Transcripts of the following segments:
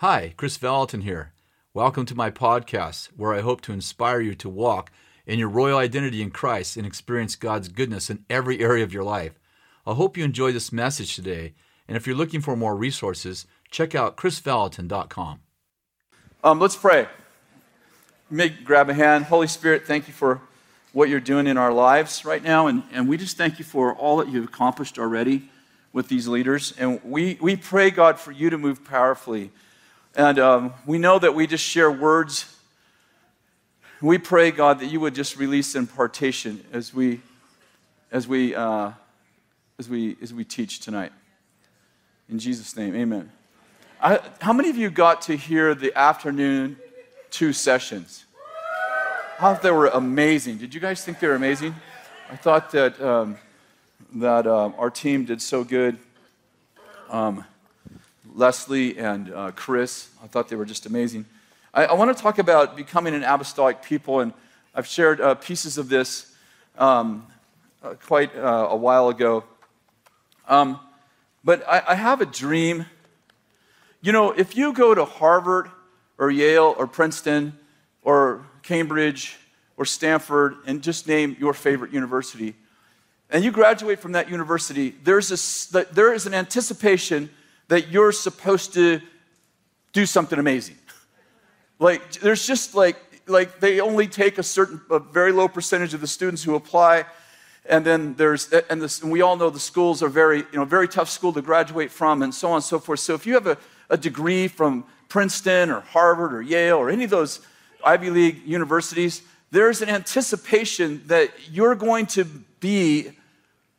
Hi, Kris Vallotton here. Welcome to my podcast, where I hope to inspire you to walk in your royal identity in Christ and experience God's goodness in every area of your life. I hope you enjoy this message today, and if you're looking for more resources, check out krisvallotton.com. Um, let's pray. May grab a hand. Holy Spirit, thank you for what you're doing in our lives right now, and, and we just thank you for all that you've accomplished already with these leaders. And we, we pray, God, for you to move powerfully. And um, we know that we just share words. We pray, God, that you would just release impartation as we, as we, uh, as we, as we teach tonight. In Jesus' name, amen. I, how many of you got to hear the afternoon two sessions? I thought they were amazing. Did you guys think they were amazing? I thought that um, that um, our team did so good. Um, Leslie and uh, Chris, I thought they were just amazing. I, I want to talk about becoming an apostolic people, and I've shared uh, pieces of this um, uh, quite uh, a while ago. Um, but I, I have a dream. You know, if you go to Harvard or Yale or Princeton or Cambridge or Stanford and just name your favorite university, and you graduate from that university, there's a, there is an anticipation that you're supposed to do something amazing. Like, there's just like, like they only take a certain, a very low percentage of the students who apply. And then there's, and, this, and we all know the schools are very, you know, very tough school to graduate from and so on and so forth. So if you have a, a degree from Princeton or Harvard or Yale or any of those Ivy League universities, there's an anticipation that you're going to be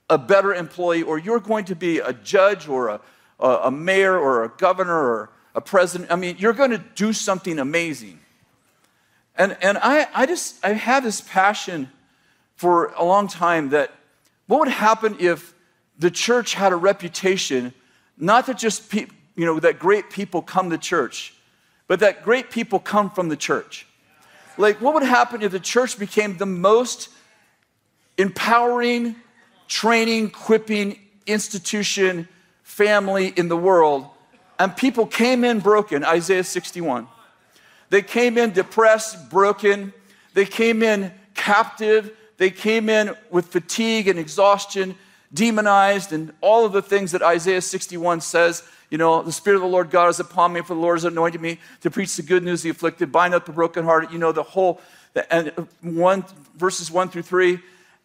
a better employee or you're going to be a judge or a, a, a mayor or a governor or a president. I mean, you're going to do something amazing. And, and I, I just, I had this passion for a long time that what would happen if the church had a reputation, not that just, pe- you know, that great people come to church, but that great people come from the church. Like, what would happen if the church became the most empowering, training, equipping institution, family in the world, and people came in broken, Isaiah 61. They came in depressed, broken. They came in captive. They came in with fatigue and exhaustion, demonized, and all of the things that Isaiah 61 says. You know, the Spirit of the Lord God is upon me, for the Lord has anointed me to preach the good news, the afflicted, bind up the brokenhearted. You know, the whole, and uh, one, verses one through three.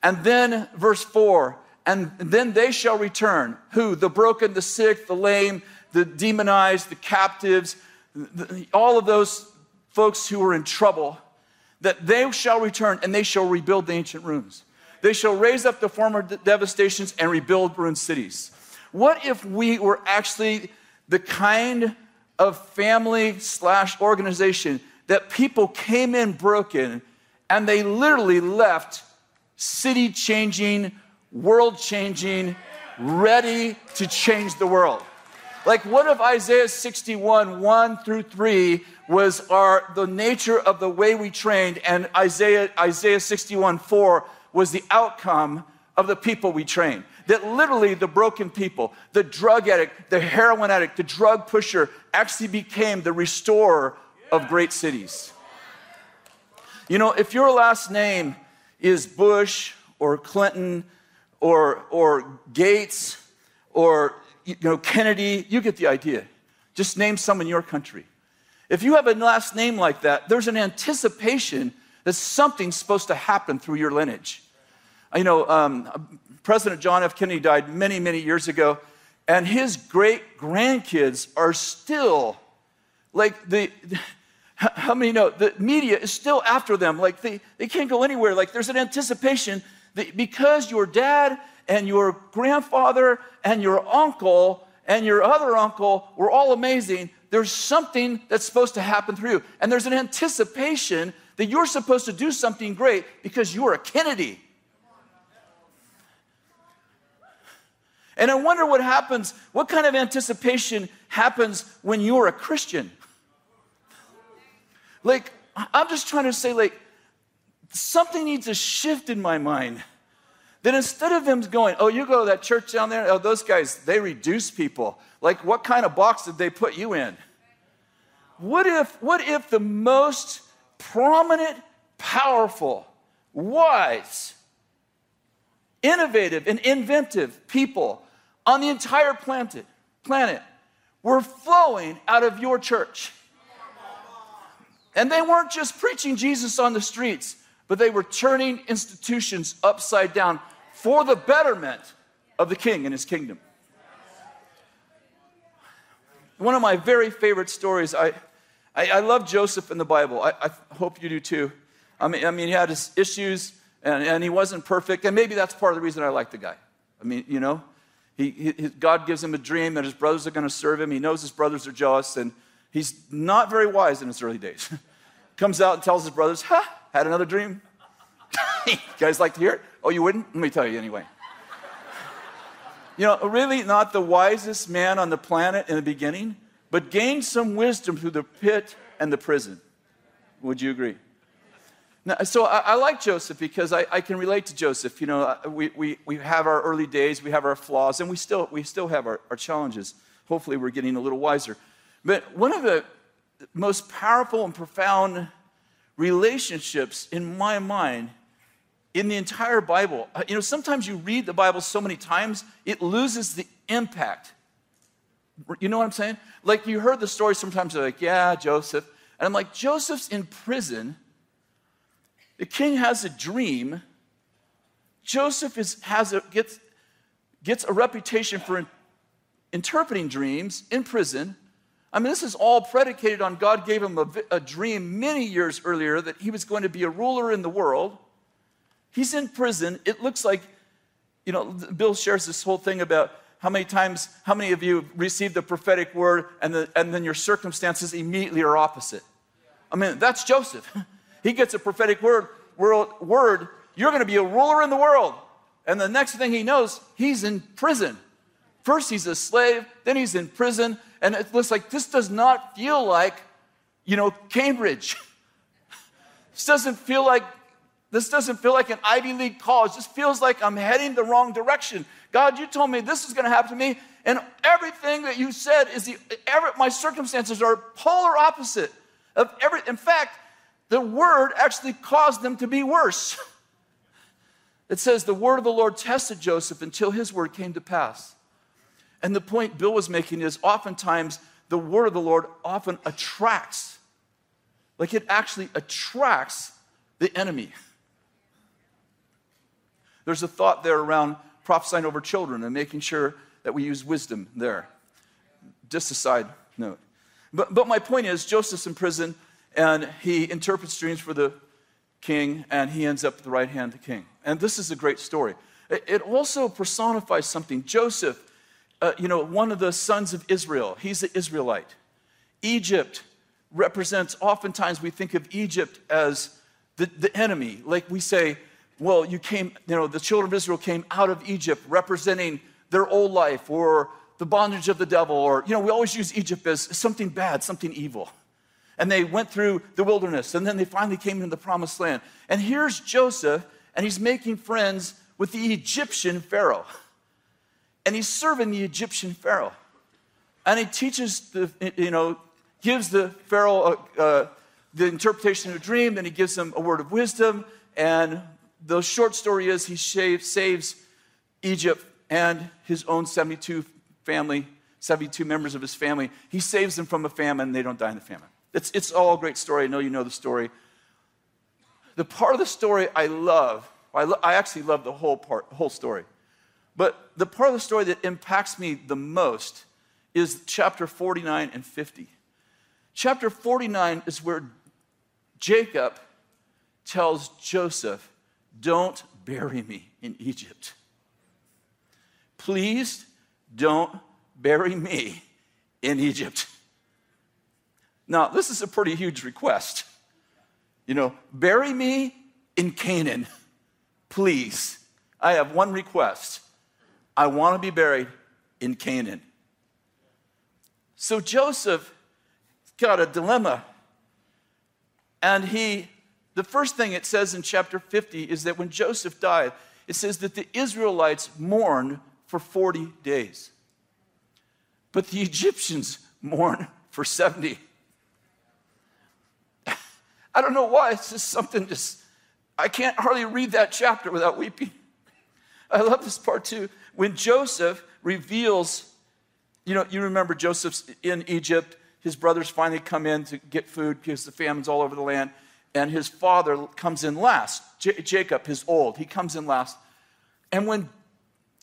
And then verse four, and then they shall return. Who? The broken, the sick, the lame, the demonized, the captives, the, all of those folks who are in trouble, that they shall return and they shall rebuild the ancient ruins. They shall raise up the former devastations and rebuild ruined cities. What if we were actually the kind of family slash organization that people came in broken and they literally left city changing, world changing, ready to change the world? Like, what if Isaiah 61, 1 through 3 was our the nature of the way we trained, and Isaiah, Isaiah 61, 4 was the outcome of the people we trained? That literally the broken people, the drug addict, the heroin addict, the drug pusher actually became the restorer of great cities. You know, if your last name is Bush or Clinton or, or Gates or you know, Kennedy, you get the idea. Just name some in your country. If you have a last name like that, there's an anticipation that something's supposed to happen through your lineage. You know, um, President John F. Kennedy died many, many years ago, and his great grandkids are still like the. How many know the media is still after them? Like they, they can't go anywhere. Like there's an anticipation that because your dad and your grandfather and your uncle and your other uncle were all amazing, there's something that's supposed to happen through you. And there's an anticipation that you're supposed to do something great because you're a Kennedy. And I wonder what happens, what kind of anticipation happens when you're a Christian? Like, I'm just trying to say, like, something needs to shift in my mind. That instead of them going, oh, you go to that church down there, oh, those guys, they reduce people. Like, what kind of box did they put you in? what if, what if the most prominent, powerful, wise, innovative, and inventive people on the entire planet, planet were flowing out of your church? And they weren't just preaching Jesus on the streets, but they were turning institutions upside down for the betterment of the king and his kingdom. One of my very favorite stories, I, I, I love Joseph in the Bible. I, I, hope you do too. I mean, I mean, he had his issues and, and he wasn't perfect, and maybe that's part of the reason I like the guy. I mean, you know, he, he, God gives him a dream that his brothers are going to serve him. He knows his brothers are jealous, and he's not very wise in his early days. Comes out and tells his brothers, Ha, had another dream. you guys like to hear it? Oh, you wouldn't? Let me tell you anyway. you know, really not the wisest man on the planet in the beginning, but gained some wisdom through the pit and the prison. Would you agree? Now, so I, I, like Joseph because I, I, can relate to Joseph. You know, uh, we, we, we have our early days, we have our flaws, and we still, we still have our, our challenges. Hopefully, we're getting a little wiser. But one of the most powerful and profound relationships in my mind in the entire Bible. Uh, you know, sometimes you read the Bible so many times, it loses the impact. You know what I'm saying? Like you heard the story sometimes, like, yeah, Joseph. And I'm like, Joseph's in prison. The king has a dream. Joseph is, has a, gets, gets a reputation for in, interpreting dreams in prison. I mean, this is all predicated on God gave him a, a, dream many years earlier that he was going to be a ruler in the world. He's in prison. It looks like, you know, Bill shares this whole thing about how many times, how many of you received the prophetic word and, the, and then your circumstances immediately are opposite? I mean, that's Joseph. he gets a prophetic word, word, word you're going to be a ruler in the world. And the next thing he knows, he's in prison. First, he's a slave, then he's in prison, and it looks like this does not feel like, you know, Cambridge. this doesn't feel like this doesn't feel like an Ivy League college. This feels like I'm heading the wrong direction. God, you told me this is going to happen to me, and everything that you said is the every, my circumstances are polar opposite of every. In fact, the word actually caused them to be worse. It says the word of the Lord tested Joseph until his word came to pass. And the point Bill was making is oftentimes the word of the Lord often attracts, like it actually attracts the enemy. There's a thought there around prophesying over children and making sure that we use wisdom there. Just a side note. But, but my point is, Joseph's in prison and he interprets dreams for the king and he ends up at the right hand of the king. And this is a great story. It also personifies something. Joseph uh, you know, one of the sons of Israel. He's an Israelite. Egypt represents, oftentimes we think of Egypt as the, the enemy. Like we say, well, you came, you know, the children of Israel came out of Egypt representing their old life or the bondage of the devil, or, you know, we always use Egypt as something bad, something evil. And they went through the wilderness, and then they finally came into the promised land. And here's Joseph, and he's making friends with the Egyptian Pharaoh and he's serving the Egyptian Pharaoh. And he teaches the, you know, gives the Pharaoh a, the interpretation of a dream, then he gives him a word of wisdom. And the short story is he saves, saves Egypt and his own 72 family, 72 members of his family. He saves them from a famine, they don't die in the famine. It's, it's all a great story. I know you know the story. The part of the story I love, I, lo- I actually love the whole part, whole story. But the part of the story that impacts me the most is chapter 49 and 50. Chapter 49 is where Jacob tells Joseph, Don't bury me in Egypt. Please don't bury me in Egypt. Now, this is a pretty huge request. You know, bury me in Canaan, please. I have one request I want to be buried in Canaan. So Joseph got a dilemma. And he, the first thing it says in chapter 50 is that when Joseph died, it says that the Israelites mourned for 40 days. But the Egyptians mourn for 70. I don't know why. It's just something just, I can't hardly read that chapter without weeping. I love this part too. When Joseph reveals, you know, you remember Joseph's in Egypt. His brothers finally come in to get food because the famine's all over the land. And his father comes in last. J- Jacob, his old, he comes in last. And when,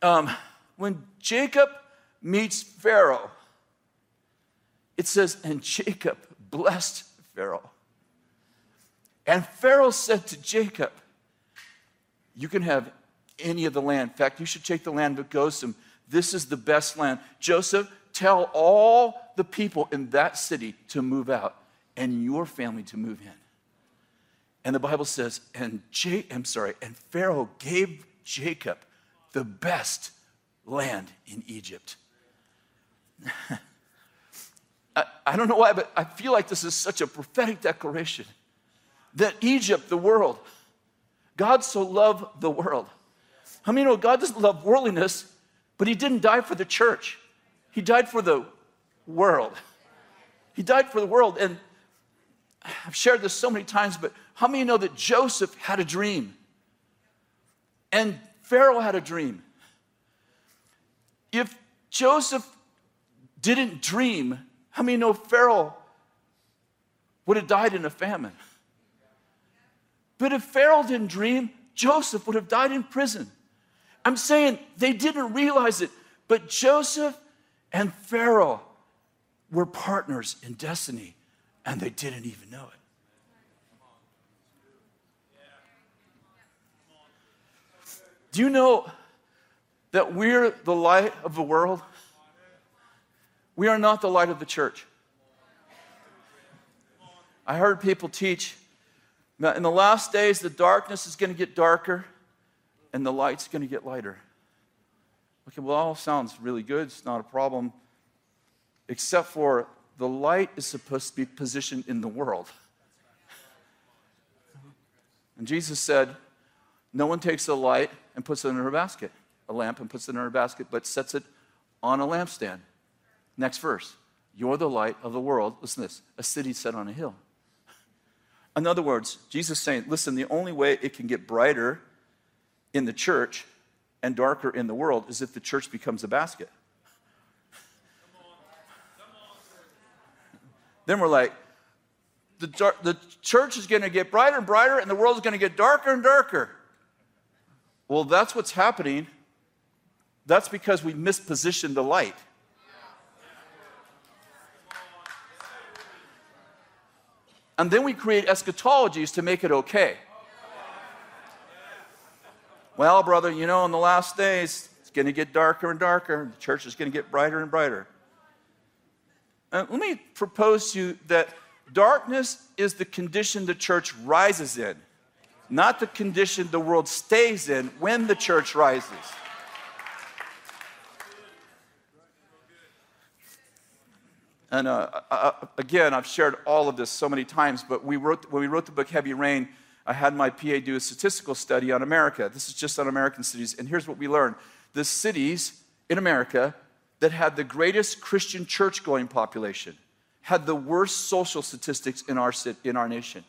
um, when Jacob meets Pharaoh, it says, and Jacob blessed Pharaoh. And Pharaoh said to Jacob, You can have any of the land. In fact, you should take the land of Goshen. This is the best land. Joseph, tell all the people in that city to move out and your family to move in. And the Bible says, and J- I'm sorry, and Pharaoh gave Jacob the best land in Egypt. I, I don't know why, but I feel like this is such a prophetic declaration that Egypt, the world, God so loved the world. How I many know God doesn't love worldliness, but He didn't die for the church, He died for the world. He died for the world. And I've shared this so many times, but how many know that Joseph had a dream? And Pharaoh had a dream. If Joseph didn't dream, how many know Pharaoh would have died in a famine? But if Pharaoh didn't dream, Joseph would have died in prison. I'm saying they didn't realize it, but Joseph and Pharaoh were partners in destiny, and they didn't even know it. Do you know that we're the light of the world? We are not the light of the church. I heard people teach that in the last days, the darkness is going to get darker and the light's going to get lighter. Okay, well, all sounds really good. It's not a problem, except for the light is supposed to be positioned in the world. And Jesus said, No one takes a light and puts it in her basket, a lamp and puts it in her basket, but sets it on a lampstand. Next verse. You're the light of the world. Listen to this a city set on a hill. In other words, Jesus saying, listen, the only way it can get brighter in the church and darker in the world is if the church becomes a basket. Then we're like, the, the church is going to get brighter and brighter, and the world is going to get darker and darker. Well, that's what's happening. That's because we mispositioned the light. And then we create eschatologies to make it okay. Well, brother, you know, in the last days, it's going to get darker and darker. The church is going to get brighter and brighter. And let me propose to you that darkness is the condition the church rises in, not the condition the world stays in when the church rises. And uh, uh, uh, again, I've shared all of this so many times, but we wrote, when we wrote the book Heavy Rain, I had my PA do a statistical study on America. This is just on American cities. And here's what we learned the cities in America that had the greatest Christian church going population had the worst social statistics in our, in our nation.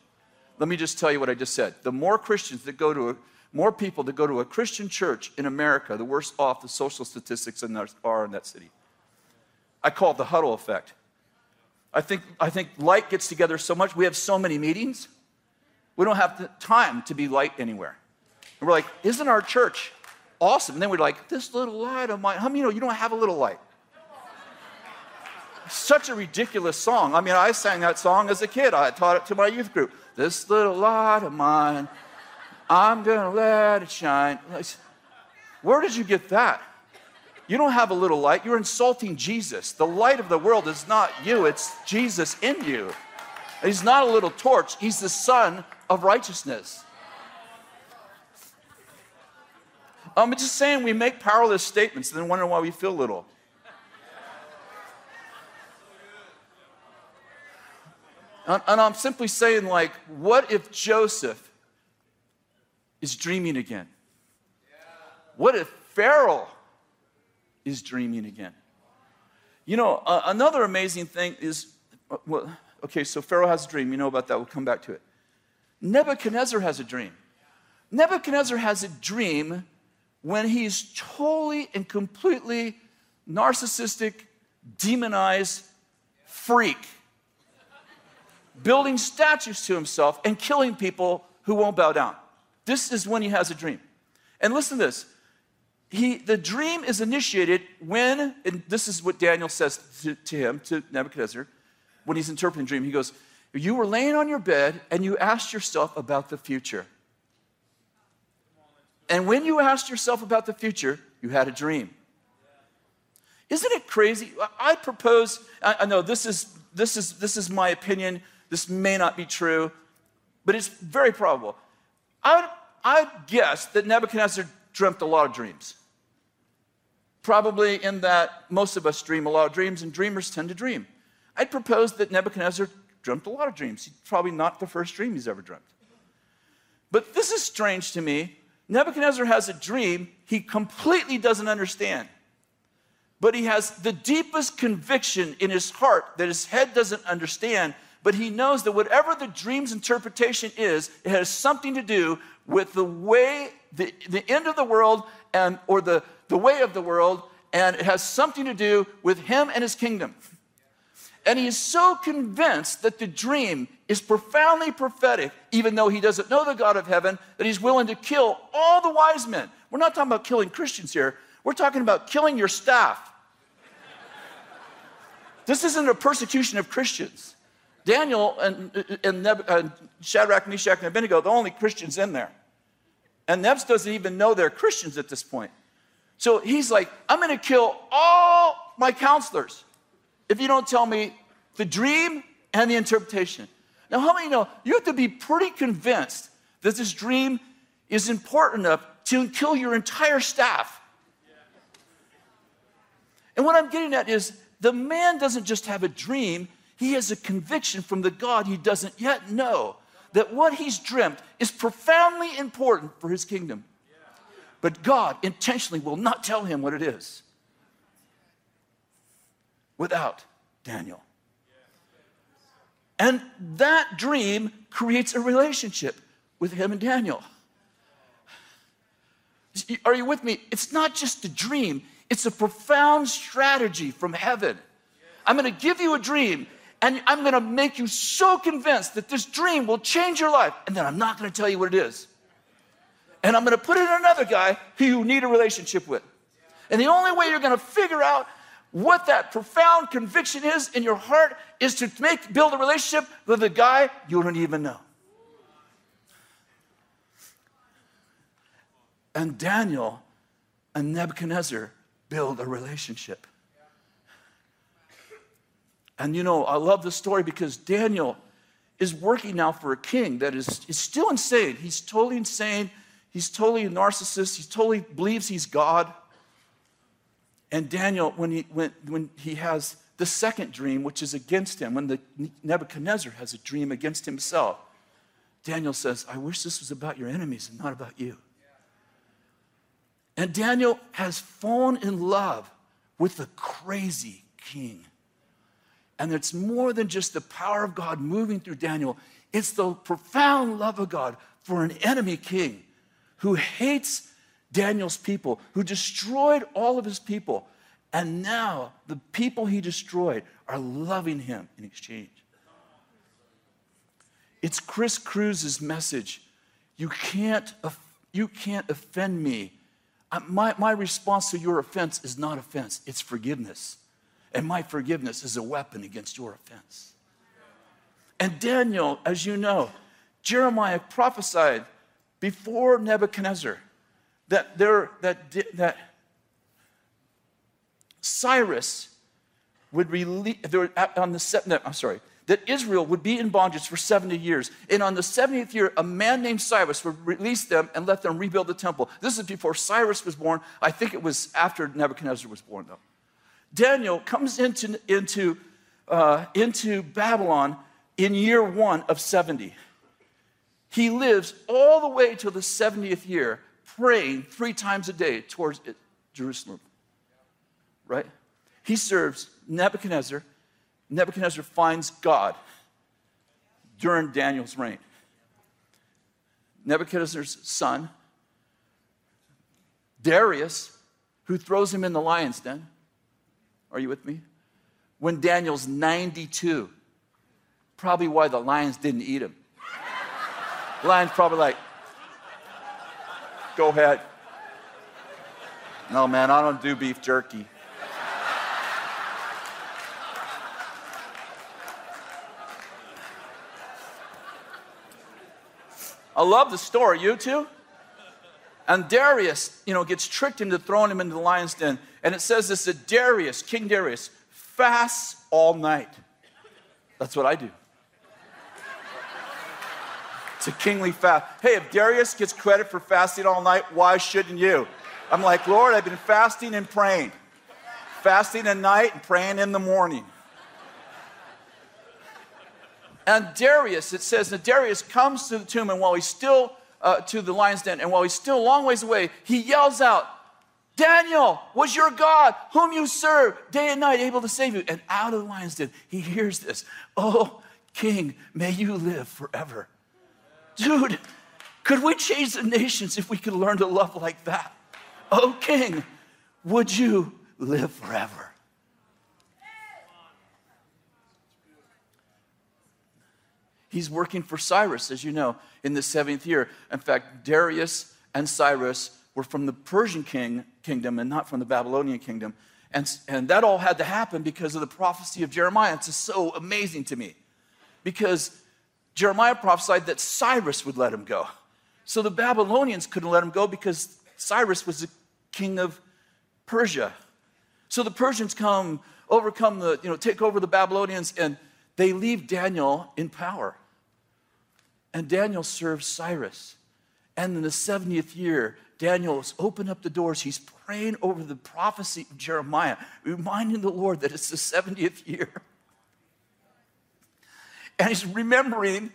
Let me just tell you what I just said. The more Christians that go to a, more people that go to a Christian church in America, the worse off the social statistics in are in that city. I call it the huddle effect. I think, I think light gets together so much. We have so many meetings. We don't have the time to be light anywhere. And we're like, isn't our church awesome? And then we're like, this little light of mine. How many you know you don't have a little light? Such a ridiculous song. I mean, I sang that song as a kid. I taught it to my youth group. This little light of mine, I'm gonna let it shine. Where did you get that? You don't have a little light, you're insulting Jesus. The light of the world is not you, it's Jesus in you. He's not a little torch, he's the Sun of righteousness. I'm just saying we make powerless statements and then wonder why we feel little. And, I'm simply saying, like, what if Joseph is dreaming again? What if Pharaoh is dreaming again. You know, uh, another amazing thing is, uh, well, okay, so Pharaoh has a dream. You know about that. We'll come back to it. Nebuchadnezzar has a dream. Nebuchadnezzar has a dream when he's totally and completely narcissistic, demonized freak, building statues to himself and killing people who won't bow down. This is when he has a dream. And listen to this. He, the dream is initiated when, and this is what Daniel says to, to him, to Nebuchadnezzar, when he's interpreting the dream. He goes, You were laying on your bed and you asked yourself about the future. And when you asked yourself about the future, you had a dream. Isn't it crazy? I propose, I know this is, this is, this is my opinion. This may not be true, but it's very probable. I would, I would guess that Nebuchadnezzar dreamt a lot of dreams. Probably in that most of us dream a lot of dreams, and dreamers tend to dream. I'd propose that Nebuchadnezzar dreamt a lot of dreams. Probably not the first dream he's ever dreamt. But this is strange to me Nebuchadnezzar has a dream he completely doesn't understand. But he has the deepest conviction in his heart that his head doesn't understand. But he knows that whatever the dream's interpretation is, it has something to do with the way, the, the end of the world, and, or the, the way of the world, and it has something to do with him and his kingdom. And he is so convinced that the dream is profoundly prophetic, even though he doesn't know the God of heaven, that he's willing to kill all the wise men. We're not talking about killing Christians here, we're talking about killing your staff. this isn't a persecution of Christians. Daniel and, and, Neb, and Shadrach, Meshach, and Abednego, the only Christians in there. And Nebs doesn't even know they're Christians at this point. So he's like, I'm going to kill all my counselors if you don't tell me the dream and the interpretation. Now, how many know you have to be pretty convinced that this dream is important enough to kill your entire staff? And what I'm getting at is the man doesn't just have a dream, he has a conviction from the God he doesn't yet know that what he's dreamt is profoundly important for his kingdom. But God intentionally will not tell him what it is without Daniel. And that dream creates a relationship with him and Daniel. Are you with me? It's not just a dream, it's a profound strategy from heaven. I'm going to give you a dream, and I'm going to make you so convinced that this dream will change your life, and then I'm not going to tell you what it is. And I'm going to put it in another guy who you need a relationship with. And the only way you're going to figure out what that profound conviction is in your heart is to make build a relationship with a guy you don't even know. And Daniel and Nebuchadnezzar build a relationship. And you know, I love the story because Daniel is working now for a king that is, is still insane. He's totally insane. He's totally a narcissist. He totally believes he's God. And Daniel, when he, when, when he has the second dream, which is against him, when the Nebuchadnezzar has a dream against himself, Daniel says, I wish this was about your enemies and not about you. And Daniel has fallen in love with the crazy king. And it's more than just the power of God moving through Daniel, it's the profound love of God for an enemy king who hates Daniel's people, who destroyed all of his people. And now the people he destroyed are loving him in exchange. It's Chris Cruz's message. You can't, you can't offend me. My, my response to your offense is not offense, it's forgiveness. And my forgiveness is a weapon against your offense. And Daniel, as you know, Jeremiah prophesied before Nebuchadnezzar that, there, that, that Cyrus would release, on the, no, I'm sorry, that Israel would be in bondage for 70 years. And on the 70th year, a man named Cyrus would release them and let them rebuild the temple. This is before Cyrus was born. I think it was after Nebuchadnezzar was born, though. Daniel comes into, into, uh, into Babylon in year one of 70. He lives all the way to the 70th year praying three times a day towards Jerusalem. Right? He serves Nebuchadnezzar. Nebuchadnezzar finds God during Daniel's reign. Nebuchadnezzar's son, Darius, who throws him in the lion's den. Are you with me? When Daniel's 92. Probably why the lions didn't eat him. lions probably like, go ahead. No, man, I don't do beef jerky. I love the story. You too? And Darius, you know, gets tricked into throwing him into the lion's den. And it says this that Darius, King Darius, fasts all night. That's what I do. It's a kingly fast. Hey, if Darius gets credit for fasting all night, why shouldn't you? I'm like, Lord, I've been fasting and praying. Fasting at night and praying in the morning. And Darius, it says that Darius comes to the tomb, and while he's still uh, to the lion's den, and while he's still a long ways away, he yells out, Daniel was your God, whom you serve day and night, able to save you. And out of the lion's den, he hears this Oh, King, may you live forever. Dude, could we change the nations if we could learn to love like that? Oh, King, would you live forever? He's working for Cyrus, as you know, in the seventh year. In fact, Darius and Cyrus were from the Persian king, kingdom and not from the Babylonian kingdom. And, and that all had to happen because of the prophecy of Jeremiah. It's just so amazing to me. Because Jeremiah prophesied that Cyrus would let him go. So the Babylonians couldn't let him go because Cyrus was the king of Persia. So the Persians come, overcome the, you know, take over the Babylonians, and they leave Daniel in power. And Daniel serves Cyrus. And in the 70th year, Daniel has opened up the doors. He's praying over the prophecy of Jeremiah, reminding the Lord that it's the 70th year. And he's remembering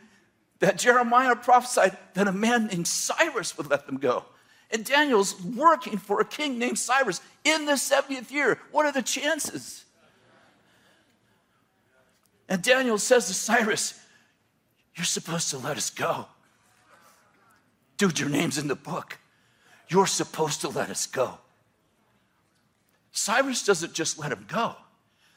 that Jeremiah prophesied that a man named Cyrus would let them go. And Daniel's working for a king named Cyrus in the 70th year. What are the chances? And Daniel says to Cyrus, you're supposed to let us go. Dude, your name's in the book. You're supposed to let us go. Cyrus doesn't just let him go.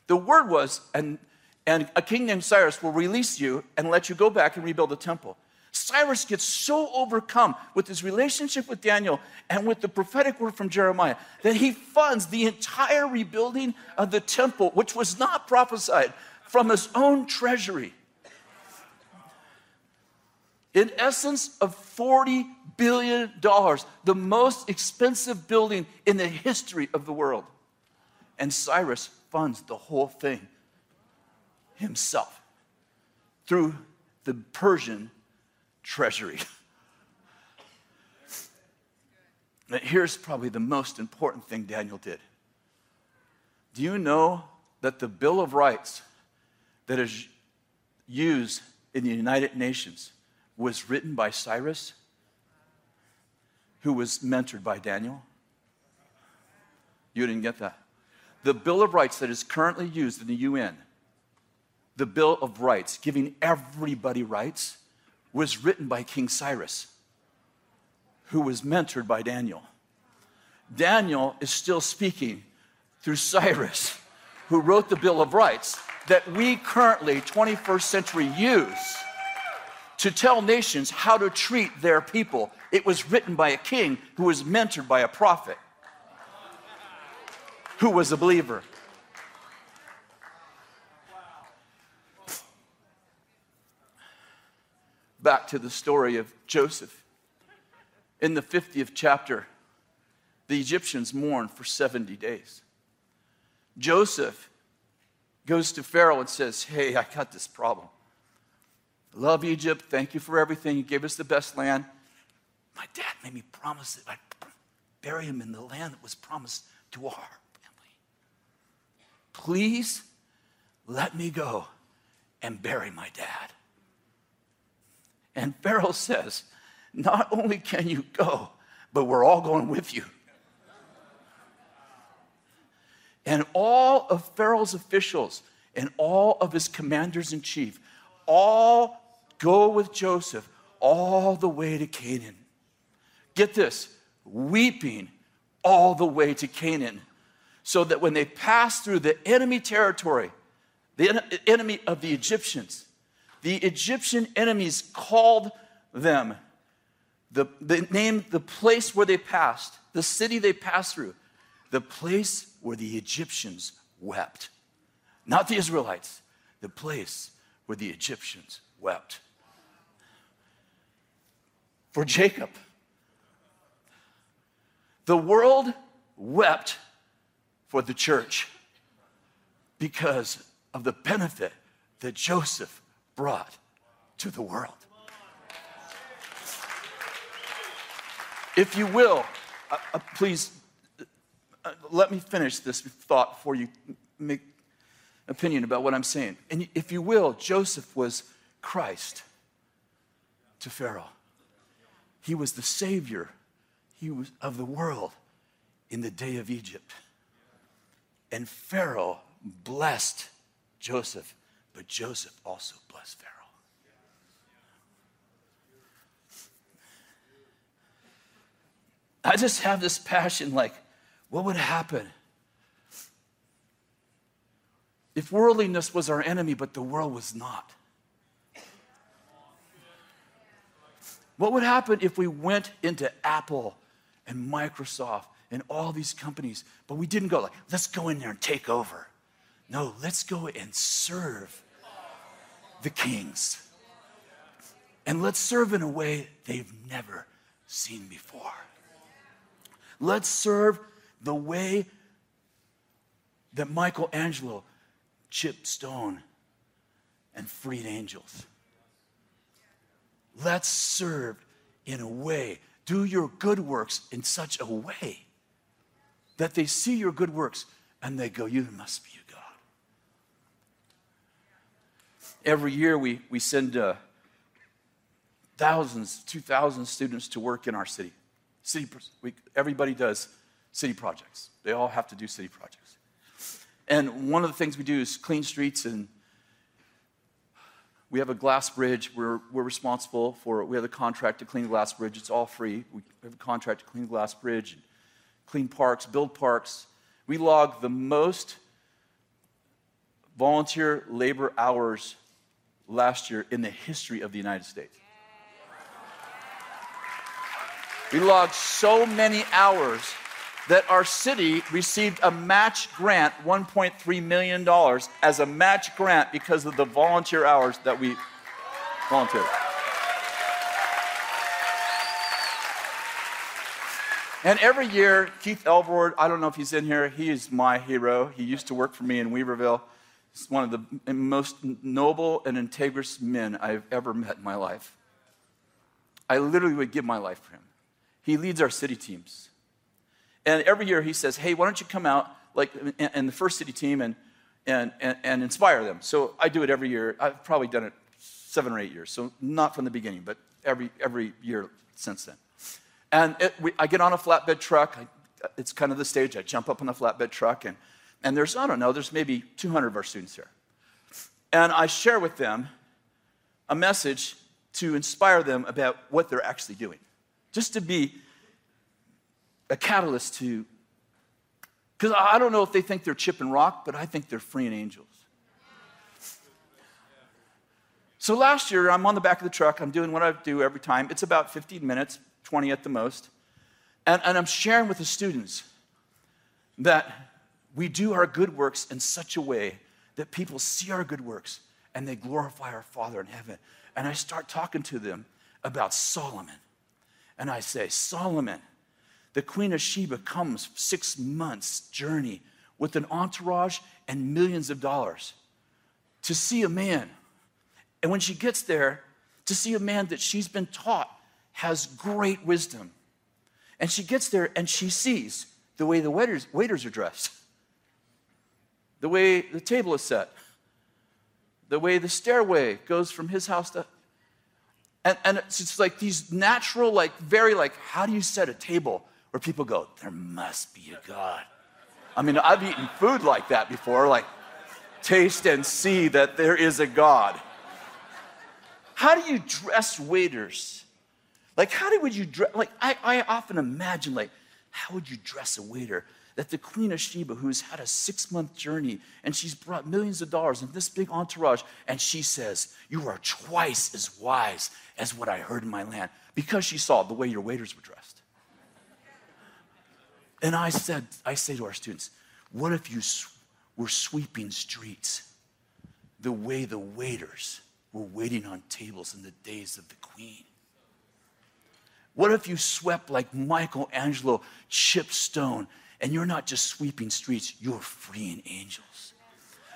The word was, and, and a king named Cyrus will release you and let you go back and rebuild the temple. Cyrus gets so overcome with his relationship with Daniel and with the prophetic word from Jeremiah that he funds the entire rebuilding of the temple, which was not prophesied, from his own treasury in essence of $40 billion, the most expensive building in the history of the world. And Cyrus funds the whole thing himself through the Persian treasury. Now, here's probably the most important thing Daniel did. Do you know that the Bill of Rights that is used in the United Nations was written by Cyrus, who was mentored by Daniel. You didn't get that. The Bill of Rights that is currently used in the UN, the Bill of Rights, giving everybody rights, was written by King Cyrus, who was mentored by Daniel. Daniel is still speaking through Cyrus, who wrote the Bill of Rights that we currently, 21st century, use to tell nations how to treat their people. It was written by a king who was mentored by a prophet who was a believer. Back to the story of Joseph. In the 50th chapter, the Egyptians mourn for 70 days. Joseph goes to Pharaoh and says, Hey, I got this problem. Love Egypt. Thank you for everything. You gave us the best land. My dad made me promise that I'd bury him in the land that was promised to our family. Please let me go and bury my dad. And Pharaoh says, Not only can you go, but we're all going with you. And all of Pharaoh's officials and all of his commanders in chief all go with Joseph, all the way to Canaan. Get this, weeping all the way to Canaan, so that when they pass through the enemy territory, the enemy of the Egyptians, the Egyptian enemies called them, the, they named the place where they passed, the city they passed through, the place where the Egyptians wept. Not the Israelites, the place where the Egyptians wept. For Jacob, the world wept for the church because of the benefit that Joseph brought to the world. If you will, uh, uh, please uh, let me finish this thought before you make opinion about what I'm saying. And if you will, Joseph was Christ to Pharaoh. He was the savior he was of the world in the day of Egypt. And Pharaoh blessed Joseph, but Joseph also blessed Pharaoh. I just have this passion like, what would happen if worldliness was our enemy, but the world was not? What would happen if we went into Apple and Microsoft and all these companies, but we didn't go like, let's go in there and take over. No, let's go and serve the kings. And let's serve in a way they've never seen before. Let's serve the way that Michelangelo chipped stone and freed angels. Let's serve in a way, do your good works in such a way that they see your good works and they go, You must be a God. Every year we, we send uh, thousands, 2,000 students to work in our city. City, we, everybody does city projects. They all have to do city projects. And one of the things we do is clean streets and we have a glass bridge. We're, we're responsible for it. We have a contract to clean the glass bridge. It's all free. We have a contract to clean the glass bridge, clean parks, build parks. We log the most volunteer labor hours last year in the history of the United States. We logged so many hours that our city received a match grant, $1.3 million, as a match grant because of the volunteer hours that we volunteered. And every year, Keith Elvord, I don't know if he's in here, he is my hero. He used to work for me in Weaverville. He's one of the most noble and integrous men I've ever met in my life. I literally would give my life for him. He leads our city teams. And every year he says, hey, why don't you come out, like, and the first city team and, and, and, and inspire them. So I do it every year. I've probably done it seven or eight years. So not from the beginning, but every, every year since then. And it, we, I get on a flatbed truck. I, it's kind of the stage. I jump up on the flatbed truck, and, and there's, I don't know, there's maybe 200 of our students here. And I share with them a message to inspire them about what they're actually doing just to be a catalyst to, because I don't know if they think they're chip and rock, but I think they're freeing angels. So last year, I'm on the back of the truck. I'm doing what I do every time. It's about 15 minutes, 20 at the most. And, and I'm sharing with the students that we do our good works in such a way that people see our good works and they glorify our Father in heaven. And I start talking to them about Solomon and I say, Solomon, the Queen of Sheba comes six months journey with an entourage and millions of dollars to see a man. And when she gets there, to see a man that she's been taught has great wisdom. And she gets there and she sees the way the waiters, waiters are dressed, the way the table is set, the way the stairway goes from his house to and, and it's like these natural, like, very like, how do you set a table where people go, there must be a God? I mean, I've eaten food like that before, like, taste and see that there is a God. how do you dress waiters? Like, how would you dress? Like, I, I often imagine, like, how would you dress a waiter? That the Queen of Sheba, who's had a six month journey and she's brought millions of dollars and this big entourage, and she says, You are twice as wise as what I heard in my land because she saw the way your waiters were dressed. And I said, I say to our students, What if you were sweeping streets the way the waiters were waiting on tables in the days of the Queen? What if you swept like Michelangelo chipped stone and you're not just sweeping streets, you're freeing angels?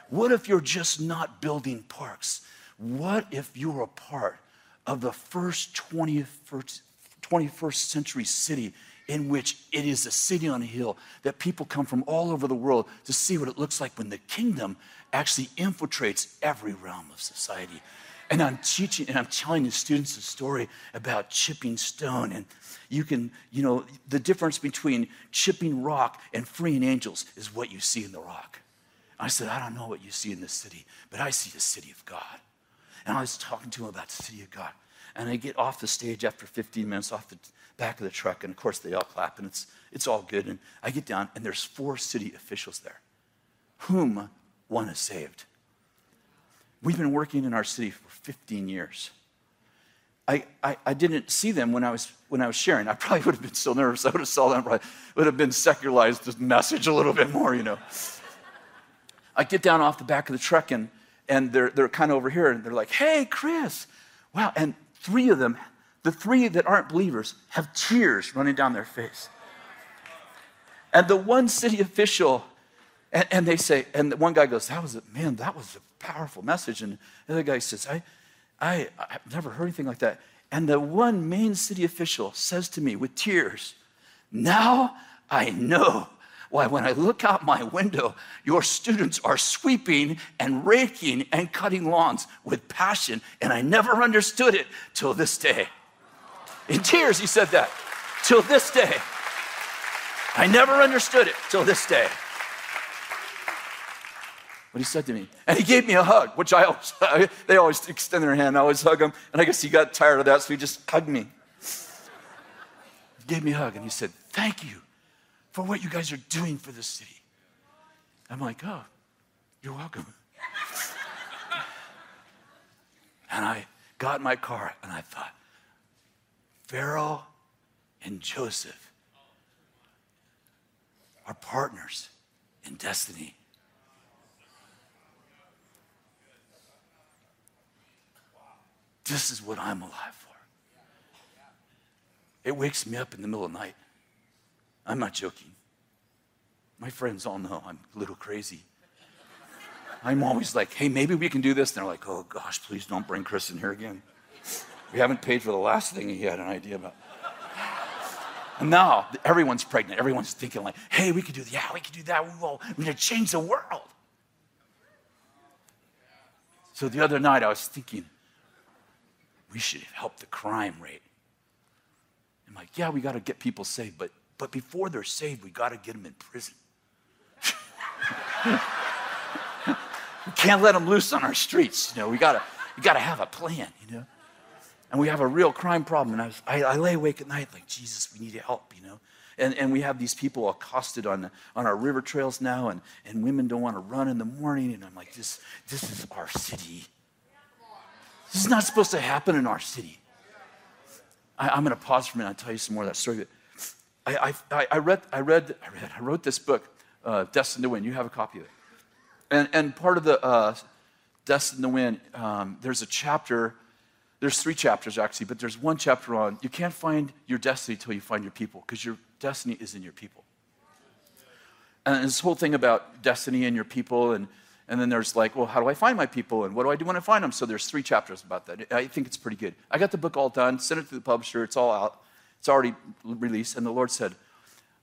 What if you're just not building parks? What if you're a part of the first 21st, 21st century city in which it is a city on a hill that people come from all over the world to see what it looks like when the kingdom actually infiltrates every realm of society? And I'm teaching and I'm telling the students a story about chipping stone. And you can, you know, the difference between chipping rock and freeing angels is what you see in the rock. I said, I don't know what you see in the city, but I see the city of God. And I was talking to him about the city of God. And I get off the stage after 15 minutes off the back of the truck, and of course they all clap, and it's, it's all good. And I get down, and there's four city officials there, whom one is saved. We've been working in our city for 15 years. I, I, I, didn't see them when I, was, when I was sharing. I probably would have been so nervous. I would have saw them, probably would have been secularized the message a little bit more, you know. I get down off the back of the truck and, and they're, they're kind of over here and they're like, hey, Kris. Wow. And three of them, the three that aren't believers, have tears running down their face. And the one city official, and, and they say, and one guy goes, that was, a, man, that was a powerful message. And the other guy says, I, I, I've never heard anything like that. And the one main city official says to me with tears, Now I know why, when I look out my window, your students are sweeping and raking and cutting lawns with passion, and I never understood it till this day. In tears, he said that. Till this day. I never understood it till this day what he said to me. And he gave me a hug, which I always, they always extend their hand. I always hug them. And I guess he got tired of that, so he just hugged me. He gave me a hug and he said, Thank you for what you guys are doing for this city. I'm like, Oh, you're welcome. and I got in my car and I thought, Pharaoh and Joseph are partners in destiny. This is what I'm alive for. It wakes me up in the middle of the night. I'm not joking. My friends all know I'm a little crazy. I'm always like, hey, maybe we can do this. And they're like, oh gosh, please don't bring Kris in here again. We haven't paid for the last thing he had an idea about. And now everyone's pregnant. Everyone's thinking like, hey, we could do, yeah, we could do that. We're going to change the world. So the other night I was thinking, we should help the crime rate. I'm like, yeah, we got to get people saved, but, but before they're saved, we got to get them in prison. we can't let them loose on our streets. You know, we got to we got to have a plan, you know. And we have a real crime problem. And I, was, I, I lay awake at night like, Jesus, we need help, you know. And, and we have these people accosted on, the, on our river trails now, and, and women don't want to run in the morning. And I'm like, this, this is our city. This is not supposed to happen in our city. I, am going to pause for a minute I'll tell you some more of that story. I, I, I, read, I, read, I read, I wrote this book, uh, Destined to Win. You have a copy of it. And, and part of the uh, Destined to Win, um, there's a chapter, there's three chapters actually, but there's one chapter on you can't find your destiny until you find your people, because your destiny is in your people. And this whole thing about destiny and your people and and then there's like, well, how do I find my people? And what do I do when I find them? So there's three chapters about that. I think it's pretty good. I got the book all done, sent it to the publisher. It's all out. It's already released. And the Lord said,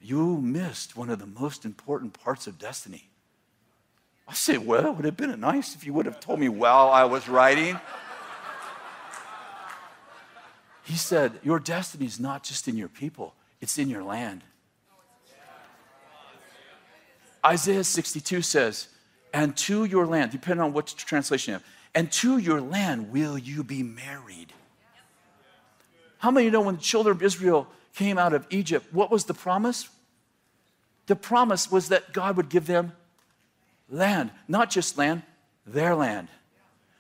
You missed one of the most important parts of destiny. I said, Well, would have been nice if you would have told me while I was writing. He said, Your destiny is not just in your people, it's in your land. Isaiah 62 says, and to your land, depending on what translation you have, and to your land will you be married. How many know when the children of Israel came out of Egypt, what was the promise? The promise was that God would give them land, not just land, their land.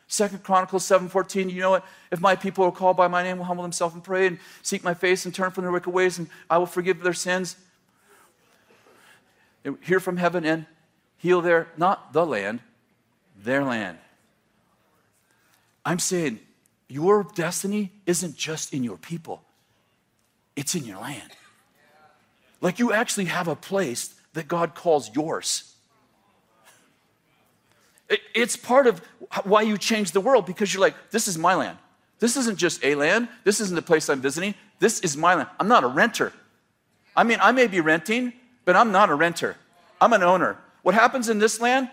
Second Chronicles 7:14, you know what? If my people are called by my name will humble themselves and pray and seek my face and turn from their wicked ways, and I will forgive their sins. Hear from heaven and heal their, not the land, their land. I'm saying your destiny isn't just in your people, it's in your land. Like you actually have a place that God calls yours. it's part of why you change the world because you're like, this is my land. This isn't just a land. This isn't the place I'm visiting. This is my land. I'm not a renter. I mean, I may be renting, but I'm not a renter. I'm an owner. What happens in this land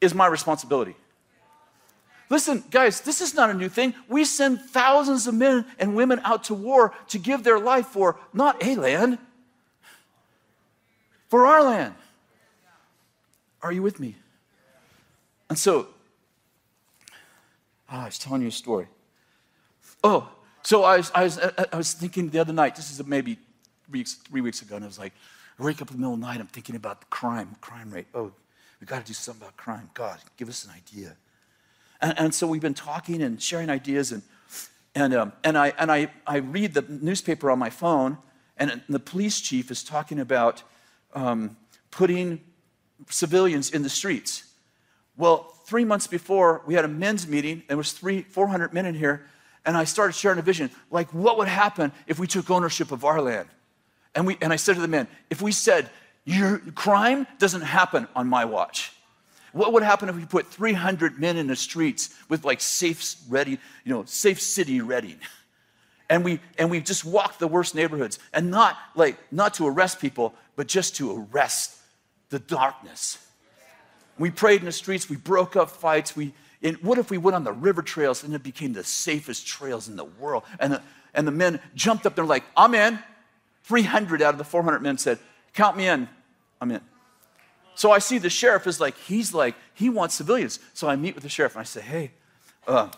is my responsibility. Listen, guys, this is not a new thing. We send thousands of men and women out to war to give their life for not a land, for our land. Are you with me? And so, oh, I was telling you a story. Oh, so I was, I was, I was thinking the other night, this is maybe three weeks, ago, and I was like, wake up in the middle of the night, I'm thinking about crime, crime rate. Oh, we got to do something about crime. God, give us an idea. And, and so we've been talking and sharing ideas, and, and, um, and, I, and I, I read the newspaper on my phone, and the police chief is talking about um, putting civilians in the streets. Well, three months before, we had a men's meeting. There was three, 400 men in here, and I started sharing a vision, like what would happen if we took ownership of our land? And, we, and I said to the men, if we said, your crime doesn't happen on my watch. What would happen if we put 300 men in the streets with like safe ready, you know, safe city ready? And we and we just walked the worst neighborhoods and not like not to arrest people, but just to arrest the darkness. We prayed in the streets, we broke up fights, we and what if we went on the river trails and it became the safest trails in the world? And the, and the men jumped up, they're like, I'm in. 300 out of the 400 men said, Count me in. I'm in. So I see the sheriff is like, he's like, he wants civilians. So I meet with the sheriff and I say, hey, uh,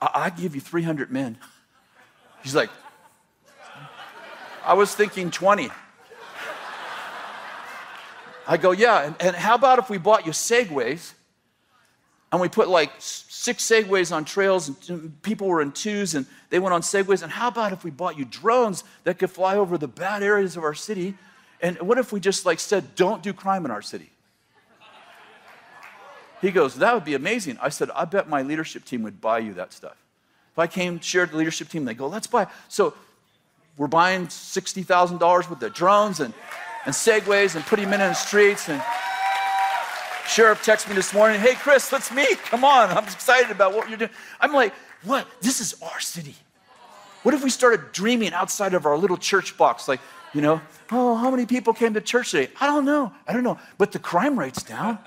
I, I give you 300 men. He's like, I was thinking 20. I go, yeah, and, and how about if we bought you Segways and we put like six Segways on trails and people were in twos and they went on Segways? And how about if we bought you drones that could fly over the bad areas of our city and what if we just like said, don't do crime in our city? He goes, that would be amazing. I said, I bet my leadership team would buy you that stuff. If I came, shared the leadership team, they go, let's buy. So we're buying $60,000 worth of drones and, and segways and putting men in the streets. And sheriff texted me this morning, hey, Kris, let's meet. Come on. I'm excited about what you're doing. I'm like, what? This is our city. What if we started dreaming outside of our little church box? Like, you know, oh, how many people came to church today? I don't know. I don't know. But the crime rate's down.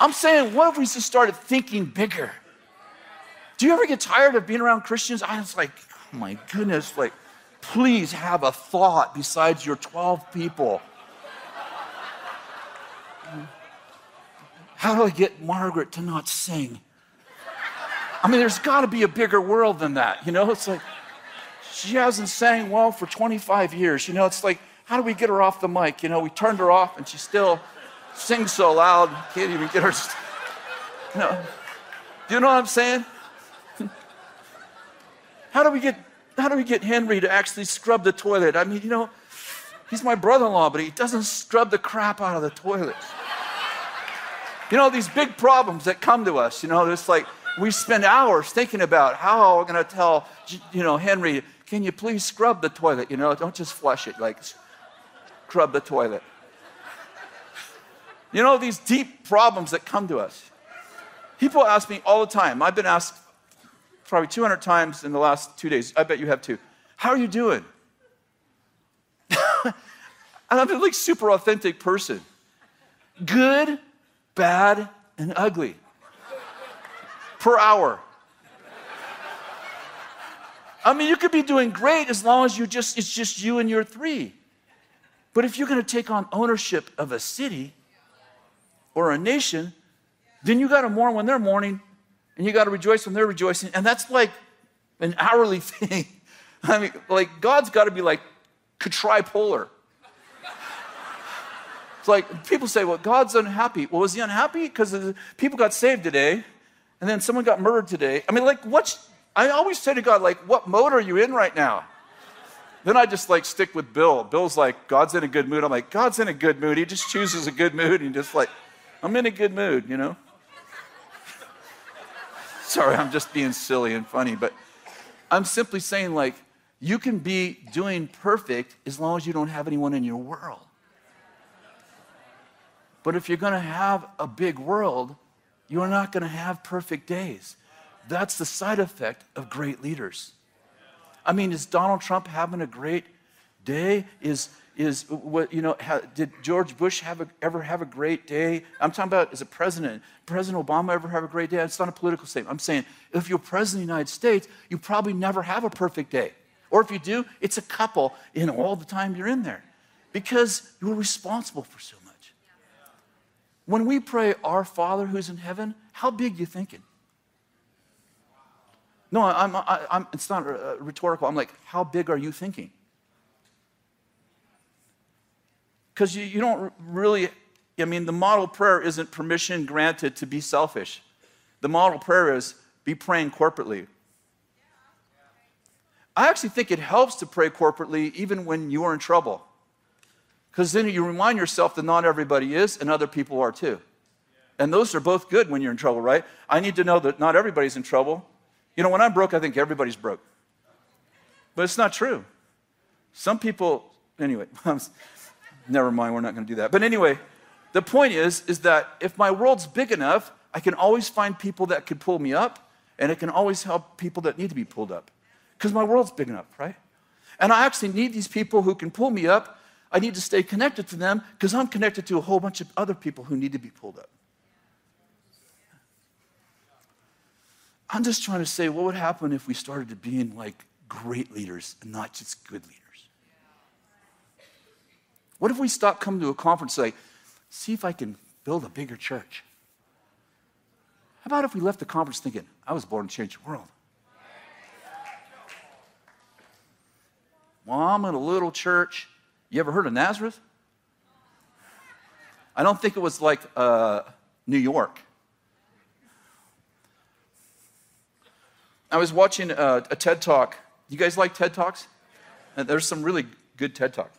I'm saying, what if we just started thinking bigger? Do you ever get tired of being around Christians? I was like, oh my goodness, like, please have a thought besides your 12 people. How do I get Margaret to not sing? I mean, there's got to be a bigger world than that. You know, it's like she hasn't sang well for 25 years. You know, it's like, how do we get her off the mic? You know, we turned her off and she still sings so loud, can't even get her. You know, do you know what I'm saying? How do we get how do we get Henry to actually scrub the toilet? I mean, you know, he's my brother-in-law, but he doesn't scrub the crap out of the toilet. You know, these big problems that come to us, you know, it's like we spend hours thinking about how I'm going to tell, you know, Henry, can you please scrub the toilet? You know, don't just flush it, like scrub the toilet. You know, these deep problems that come to us. People ask me all the time. I've been asked probably 200 times in the last two days. I bet you have too. How are you doing? and I'm a like super authentic person. Good, bad, and ugly per hour. I mean, you could be doing great as long as you just, it's just you and your three. But if you're going to take on ownership of a city or a nation, then you got to mourn when they're mourning and you got to rejoice when they're rejoicing. And that's like an hourly thing. I mean, like, God's got to be like tripolar. It's like people say, well, God's unhappy. Well, was he unhappy? Because people got saved today, and then someone got murdered today. I mean, like, what's, I always say to God, like, what mode are you in right now? Then I just like stick with Bill. Bill's like, God's in a good mood. I'm like, God's in a good mood. He just chooses a good mood and just like, I'm in a good mood, you know? Sorry, I'm just being silly and funny, but I'm simply saying, like, you can be doing perfect as long as you don't have anyone in your world. But if you're going to have a big world, you're not going to have perfect days. That's the side effect of great leaders. I mean, is Donald Trump having a great day? Is is what you know? did George Bush have a, ever have a great day? I'm talking about as a president. President Obama ever have a great day? It's not a political statement. I'm saying if you're president of the United States, you probably never have a perfect day, or if you do, it's a couple in all the time you're in there, because you're responsible for so much. When we pray, "Our Father who's in heaven," how big you thinking? No, I'm, I, am it's not uh, rhetorical. I'm like, how big are you thinking? Because you, you don't really, I mean, the model prayer isn't permission granted to be selfish. The model prayer is be praying corporately. I actually think it helps to pray corporately even when you are in trouble. Because then you remind yourself that not everybody is and other people are too. And those are both good when you're in trouble, right? I need to know that not everybody's in trouble you know, when I'm broke, I think everybody's broke. But it's not true. Some people, anyway, never mind, we're not going to do that. But anyway, the point is, is that if my world's big enough, I can always find people that could pull me up, and it can always help people that need to be pulled up. Because my world's big enough, right? And I actually need these people who can pull me up. I need to stay connected to them because I'm connected to a whole bunch of other people who need to be pulled up. I'm just trying to say what would happen if we started to being like great leaders and not just good leaders? What if we stopped coming to a conference like, see if I can build a bigger church? How about if we left the conference thinking, I was born to change the world? Well, I'm in a little church. You ever heard of Nazareth? I don't think it was like uh, New York. I was watching a, a TED Talk. You guys like TED Talks? There's some really good TED Talk.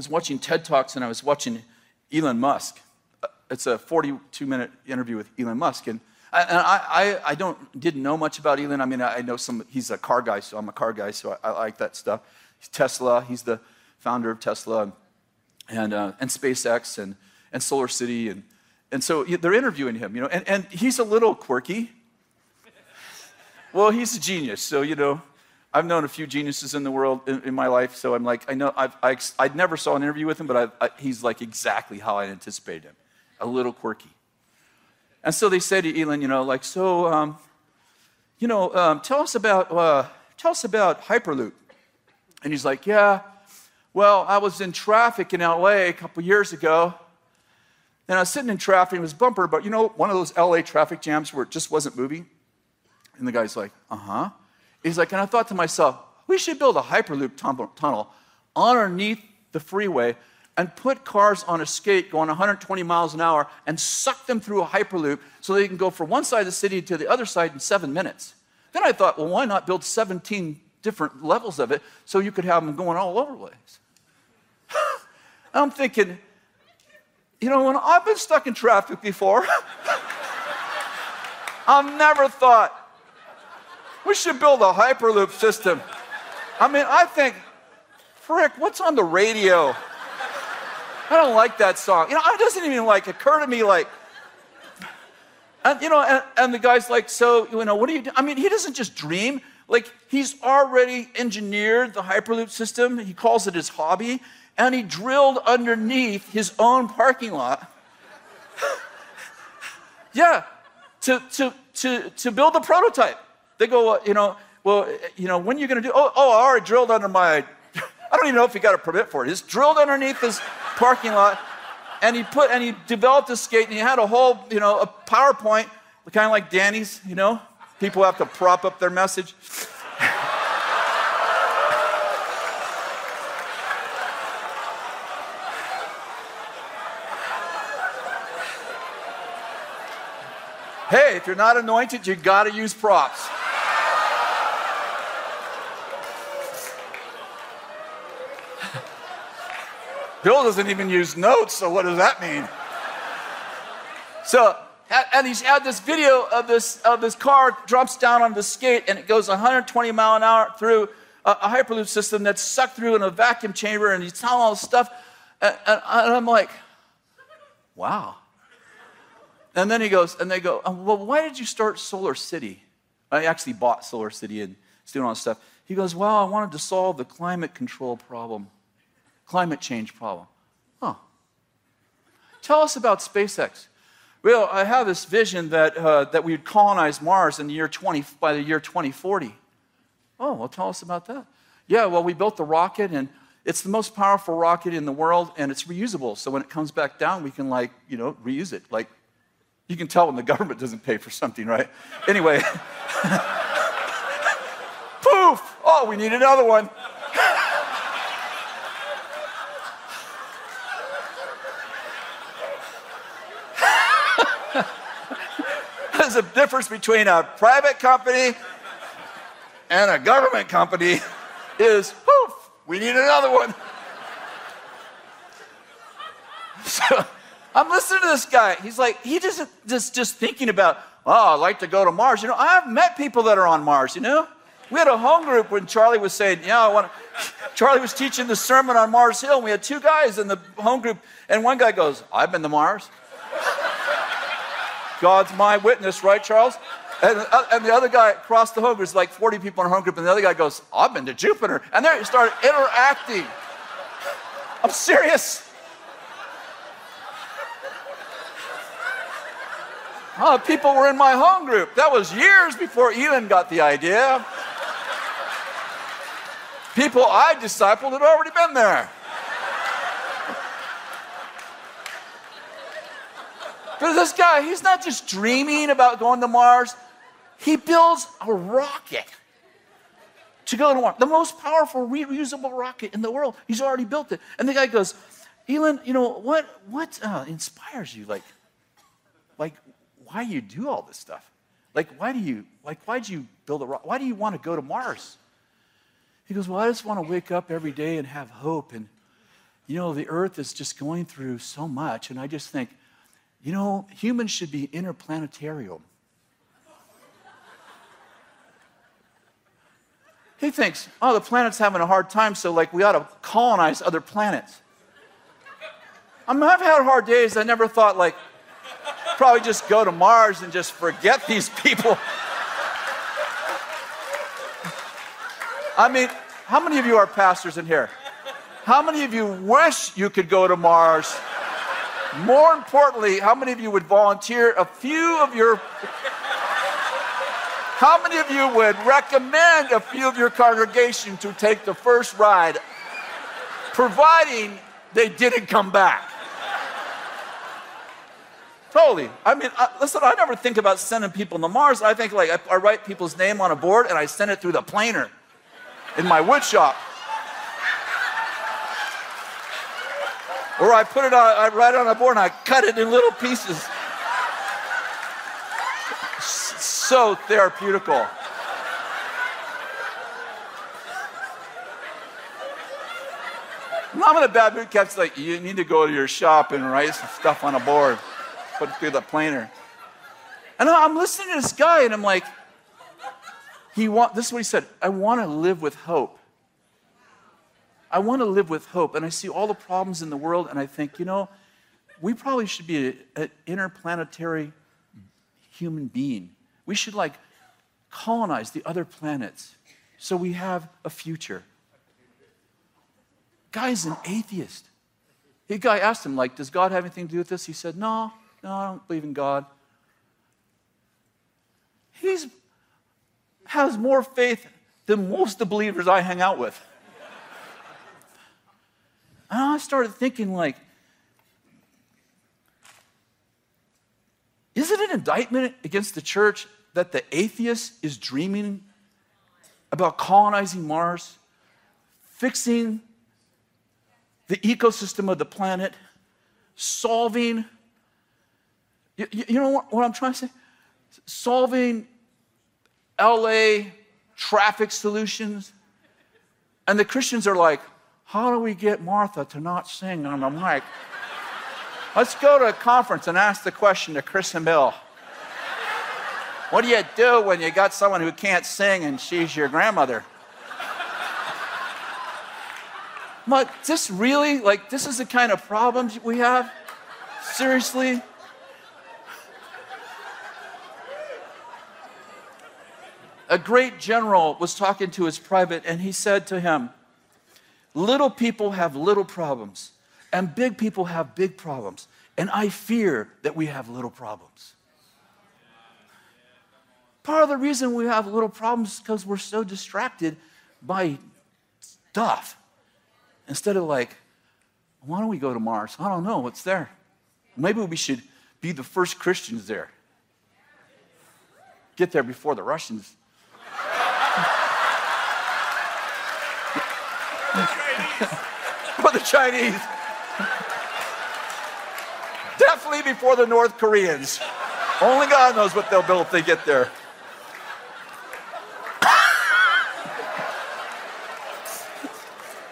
I was watching TED Talks and I was watching Elon Musk. It's a 42 minute interview with Elon Musk. And I, and I, I, I, don't, didn't know much about Elon. I mean, I know some, he's a car guy, so I'm a car guy, so I, I like that stuff. He's Tesla, he's the founder of Tesla and, uh, and SpaceX and, and Solar City. And, and so they're interviewing him, you know, and, and he's a little quirky. Well, he's a genius. So, you know, I've known a few geniuses in the world in, in my life. So I'm like, I know, I've, I, I never saw an interview with him, but I, he's like exactly how I anticipated him a little quirky. And so they say to Elon, you know, like, so, um, you know, um, tell us about, uh, tell us about Hyperloop. And he's like, yeah, well, I was in traffic in LA a couple years ago. And I was sitting in traffic, it was bumper, but you know, one of those LA traffic jams where it just wasn't moving. And the guy's like, uh huh. He's like, and I thought to myself, we should build a Hyperloop tunnel underneath the freeway and put cars on a skate going 120 miles an hour and suck them through a Hyperloop so they can go from one side of the city to the other side in seven minutes. Then I thought, well, why not build 17 different levels of it so you could have them going all over the place? I'm thinking, you know, when I've been stuck in traffic before, I've never thought, we should build a Hyperloop system. I mean, I think, frick, what's on the radio? I don't like that song. You know, it doesn't even like occur to me like, and you know, and, and the guy's like, so, you know, what do you do? I mean, he doesn't just dream. Like, he's already engineered the Hyperloop system. He calls it his hobby. And he drilled underneath his own parking lot. yeah, to, to, to, to build the prototype. They go, you know, well, you know, when are you going to do? Oh, oh, I already drilled under my I don't even know if he got a permit for it. He's drilled underneath his parking lot. And he put and he developed a skate and he had a whole, you know, a PowerPoint, kind of like Danny's, you know. People have to prop up their message. hey, if you're not anointed, you got to use props. Bill doesn't even use notes, so what does that mean? So, and he's had this video of this, of this car drops down on the skate and it goes 120 mile an hour through a, a hyperloop system that's sucked through in a vacuum chamber and he's telling all this stuff. And, and, and I'm like, wow. And then he goes, and they go, oh, well, why did you start Solar City? I actually bought Solar City and doing all this stuff. He goes, well, I wanted to solve the climate control problem climate change problem. Huh. Tell us about SpaceX. Well, I have this vision that, uh, that we would colonize Mars in the year 20, by the year 2040. Oh, well, tell us about that. Yeah, well, we built the rocket, and it's the most powerful rocket in the world, and it's reusable. So when it comes back down, we can, like, you know, reuse it. Like, you can tell when the government doesn't pay for something, right? Anyway, poof! Oh, we need another one. A difference between a private company and a government company is poof, we need another one. So I'm listening to this guy. He's like, he doesn't just just thinking about, oh, I'd like to go to Mars. You know, I've met people that are on Mars, you know? We had a home group when Charlie was saying, Yeah, I want. Charlie was teaching the sermon on Mars Hill. And we had two guys in the home group, and one guy goes, I've been to Mars. God's my witness, right, Charles? And, uh, and the other guy across the home there's like 40 people in a home group, and the other guy goes, I've been to Jupiter. And they started interacting. I'm serious. Oh, people were in my home group. That was years before Elon got the idea. People I discipled had already been there. But this guy, he's not just dreaming about going to Mars, he builds a rocket to go to Mars. The most powerful reusable rocket in the world. He's already built it. And the guy goes, Elon, you know, what, what uh, inspires you? Like, like, why do you do all this stuff? Like, why do you, like, why do you build a rocket? Why do you want to go to Mars? He goes, well, I just want to wake up every day and have hope. And, you know, the earth is just going through so much. And I just think, you know, humans should be interplanetarial. He thinks, oh, the planet's having a hard time, so like we ought to colonize other planets. I mean, I've had hard days. I never thought like probably just go to Mars and just forget these people. I mean, how many of you are pastors in here? How many of you wish you could go to Mars? More importantly, how many of you would volunteer a few of your how many of you would recommend a few of your congregation to take the first ride, providing they didn't come back? Totally. I mean, I, listen, I never think about sending people to Mars. I think like I, I write people's name on a board and I send it through the planer in my wood Or I put it on, I write it on a board and I cut it in little pieces. So therapeutical. I'm in a bad mood. Cat's like, you need to go to your shop and write some stuff on a board, put it through the planer. And I'm listening to this guy, and I'm like, he want. This is what he said. I want to live with hope. I want to live with hope. And I see all the problems in the world, and I think, you know, we probably should be an interplanetary human being. We should like colonize the other planets so we have a future. Guy's an atheist. The guy asked him, like, does God have anything to do with this? He said, no, no, I don't believe in God. He has more faith than most of the believers I hang out with. And I started thinking, like, is it an indictment against the church that the atheist is dreaming about colonizing Mars, fixing the ecosystem of the planet, solving, you, you know what, what I'm trying to say? Solving LA traffic solutions. And the Christians are like, how do we get Martha to not sing on the mic? Let's go to a conference and ask the question to Kris and Bill. What do you do when you got someone who can't sing and she's your grandmother? But this really, like, this is the kind of problems we have? Seriously? A great general was talking to his private, and he said to him, Little people have little problems, and big people have big problems. And I fear that we have little problems. Part of the reason we have little problems is because we're so distracted by stuff. Instead of like, why don't we go to Mars? I don't know what's there. Maybe we should be the first Christians there. Get there before the Russians. Or the Chinese. Definitely before the North Koreans. Only God knows what they'll build if they get there.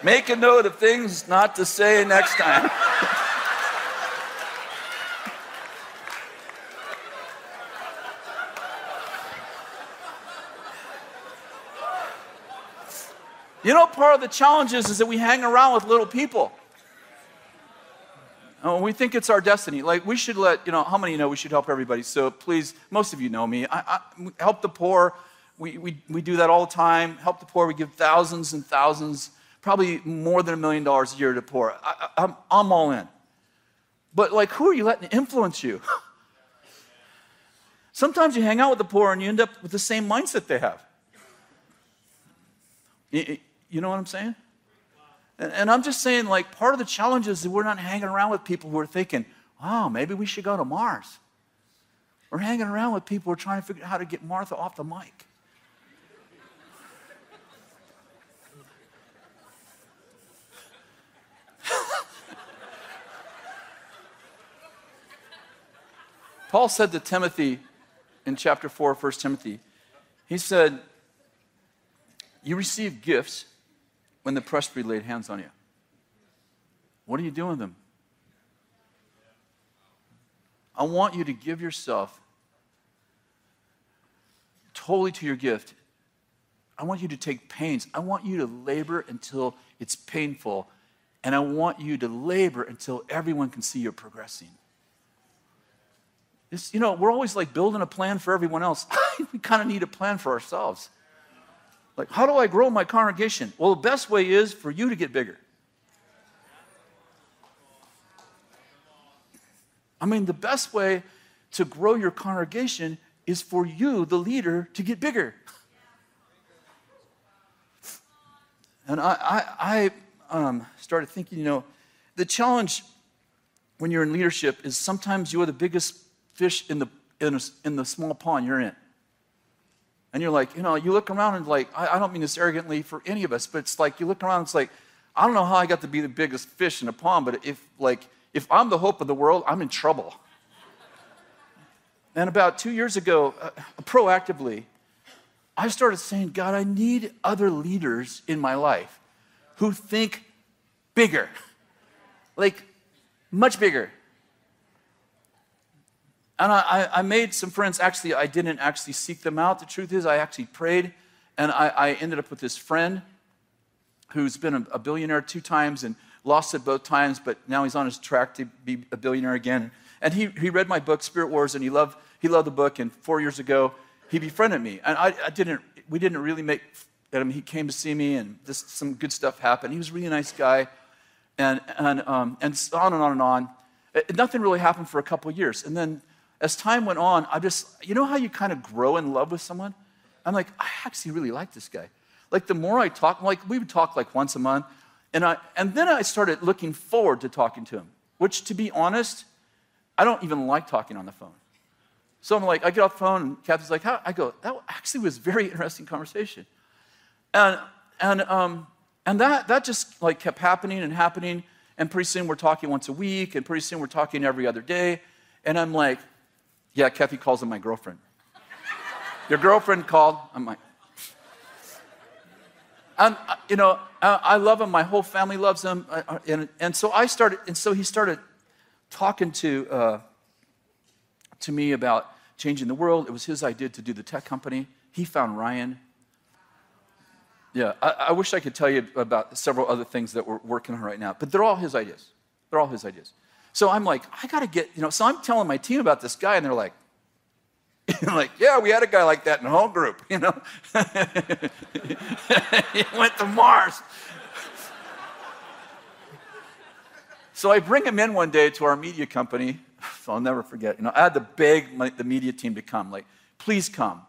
Make a note of things not to say next time. You know, part of the challenge is, is that we hang around with little people. Oh, we think it's our destiny. Like we should let, you know, how many know we should help everybody? So please, most of you know me. I, I, help the poor. We, we, we do that all the time. Help the poor. We give thousands and thousands probably more than a million dollars a year to poor. I, I'm, I'm all in. But like, who are you letting influence you? Sometimes you hang out with the poor and you end up with the same mindset they have. You know what I'm saying? And I'm just saying, like, part of the challenge is that we're not hanging around with people who are thinking, oh, maybe we should go to Mars. We're hanging around with people who are trying to figure out how to get Martha off the mic. Paul said to Timothy in chapter 4 of 1 Timothy, he said, You receive gifts when the presbytery laid hands on you. What are you doing with them? I want you to give yourself totally to your gift. I want you to take pains. I want you to labor until it's painful. And I want you to labor until everyone can see you're progressing. It's, you know, we're always like building a plan for everyone else. we kind of need a plan for ourselves. Like, how do I grow my congregation? Well, the best way is for you to get bigger. I mean, the best way to grow your congregation is for you, the leader, to get bigger. And I, I, I um, started thinking, you know, the challenge when you're in leadership is sometimes you are the biggest fish in the, in, a, in the small pond you're in. And you're like, you know, you look around and like, I, I don't mean this arrogantly for any of us, but it's like you look around and it's like, I don't know how I got to be the biggest fish in a pond, but if like if I'm the hope of the world, I'm in trouble. And about two years ago, uh, proactively, I started saying, God, I need other leaders in my life who think bigger, like much bigger. And I, I, made some friends. Actually, I didn't actually seek them out. The truth is, I actually prayed, and I, I ended up with this friend who's been a, a, billionaire two times and lost it both times, but now he's on his track to be a billionaire again. And he, he read my book, Spirit Wars, and he loved, he loved the book. And four years ago, he befriended me. And I, I didn't, we didn't really make, him. he came to see me, and this, some good stuff happened. He was a really nice guy, and, and, um, and on and on and on. It, nothing really happened for a couple years. And then as time went on, I just, you know how you kind of grow in love with someone? I'm like, I actually really like this guy. Like the more I talk, like we would talk like once a month, And, I, and then I started looking forward to talking to him, which, to be honest, I don't even like talking on the phone. So I'm like, I get off the phone, and Kathy's like, How? I go, that actually was very interesting conversation. And, and, um, and that, that just like kept happening and happening. And pretty soon we're talking once a week, and pretty soon we're talking every other day. And I'm like, yeah, Kathy calls him my girlfriend. Your girlfriend called. I'm like, and uh, you know, I love him. My whole family loves him. Uh, uh, and, and so I started, and so he started talking to, uh, to me about changing the world. It was his idea to do the tech company. He found Ryan. Yeah, I, I, wish I could tell you about several other things that we're working on right now, but they're all his ideas. They're all his ideas. So I'm like, I got to get, you know, so I'm telling my team about this guy, and they're like, like, yeah, we had a guy like that in the home group, you know. he went to Mars. so I bring him in one day to our media company. So I'll never forget. You know, I had to beg my, the media team to come. Like, please come.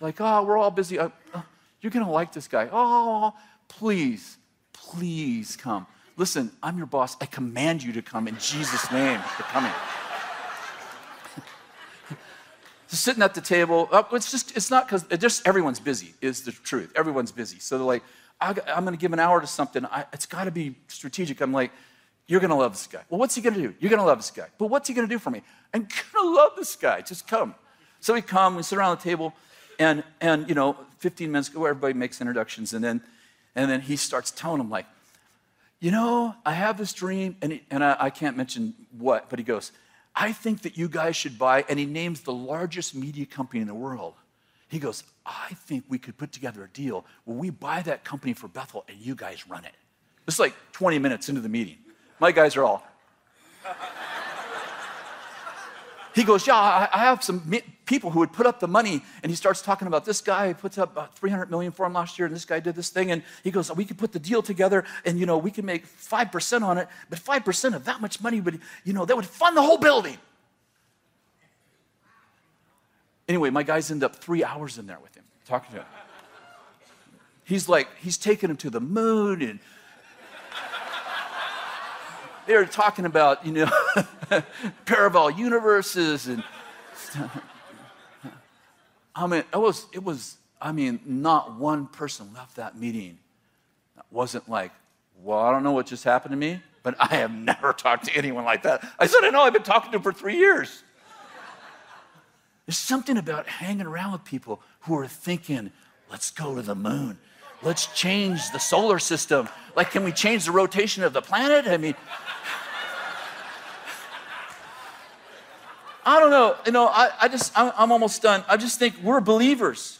Like, oh, we're all busy. Uh, uh, you're to like this guy. Oh, please, please come. Listen, I'm your boss. I command you to come in Jesus' name. You're coming. So sitting at the table. Uh, it's just, it's not because, just everyone's busy, is the truth. Everyone's busy. So they're like, I, am going to give an hour to something. I, it's got to be strategic. I'm like, you're going to love this guy. Well, what's he going to do? You're going to love this guy. But what's he going to do for me? I'm going to love this guy. Just come. So we come, we sit around the table, and, and you know, 15 minutes ago, everybody makes introductions, and then, and then he starts telling them, like, you know, I have this dream, and, he, and I, I can't mention what, but he goes, I think that you guys should buy, and he names the largest media company in the world. He goes, I think we could put together a deal where we buy that company for Bethel and you guys run it. This is like 20 minutes into the meeting. My guys are all, he goes, Yeah, I have some people who would put up the money. And he starts talking about this guy who puts up about 300 million for him last year, and this guy did this thing. And he goes, We could put the deal together, and you know, we can make 5% on it, but 5% of that much money would, you know, that would fund the whole building. Anyway, my guys end up three hours in there with him, talking to him. He's like, he's taking him to the moon and they were talking about, you know, parallel universes and I mean, it was, it was, I mean, not one person left that meeting that wasn't like, well, I don't know what just happened to me, but I have never talked to anyone like that. I said, I know, I've been talking to him for three years. There's something about hanging around with people who are thinking, let's go to the moon. Let's change the solar system. Like, can we change the rotation of the planet? I mean, I don't know. You know, I, I just, I'm, I'm almost done. I just think we're believers.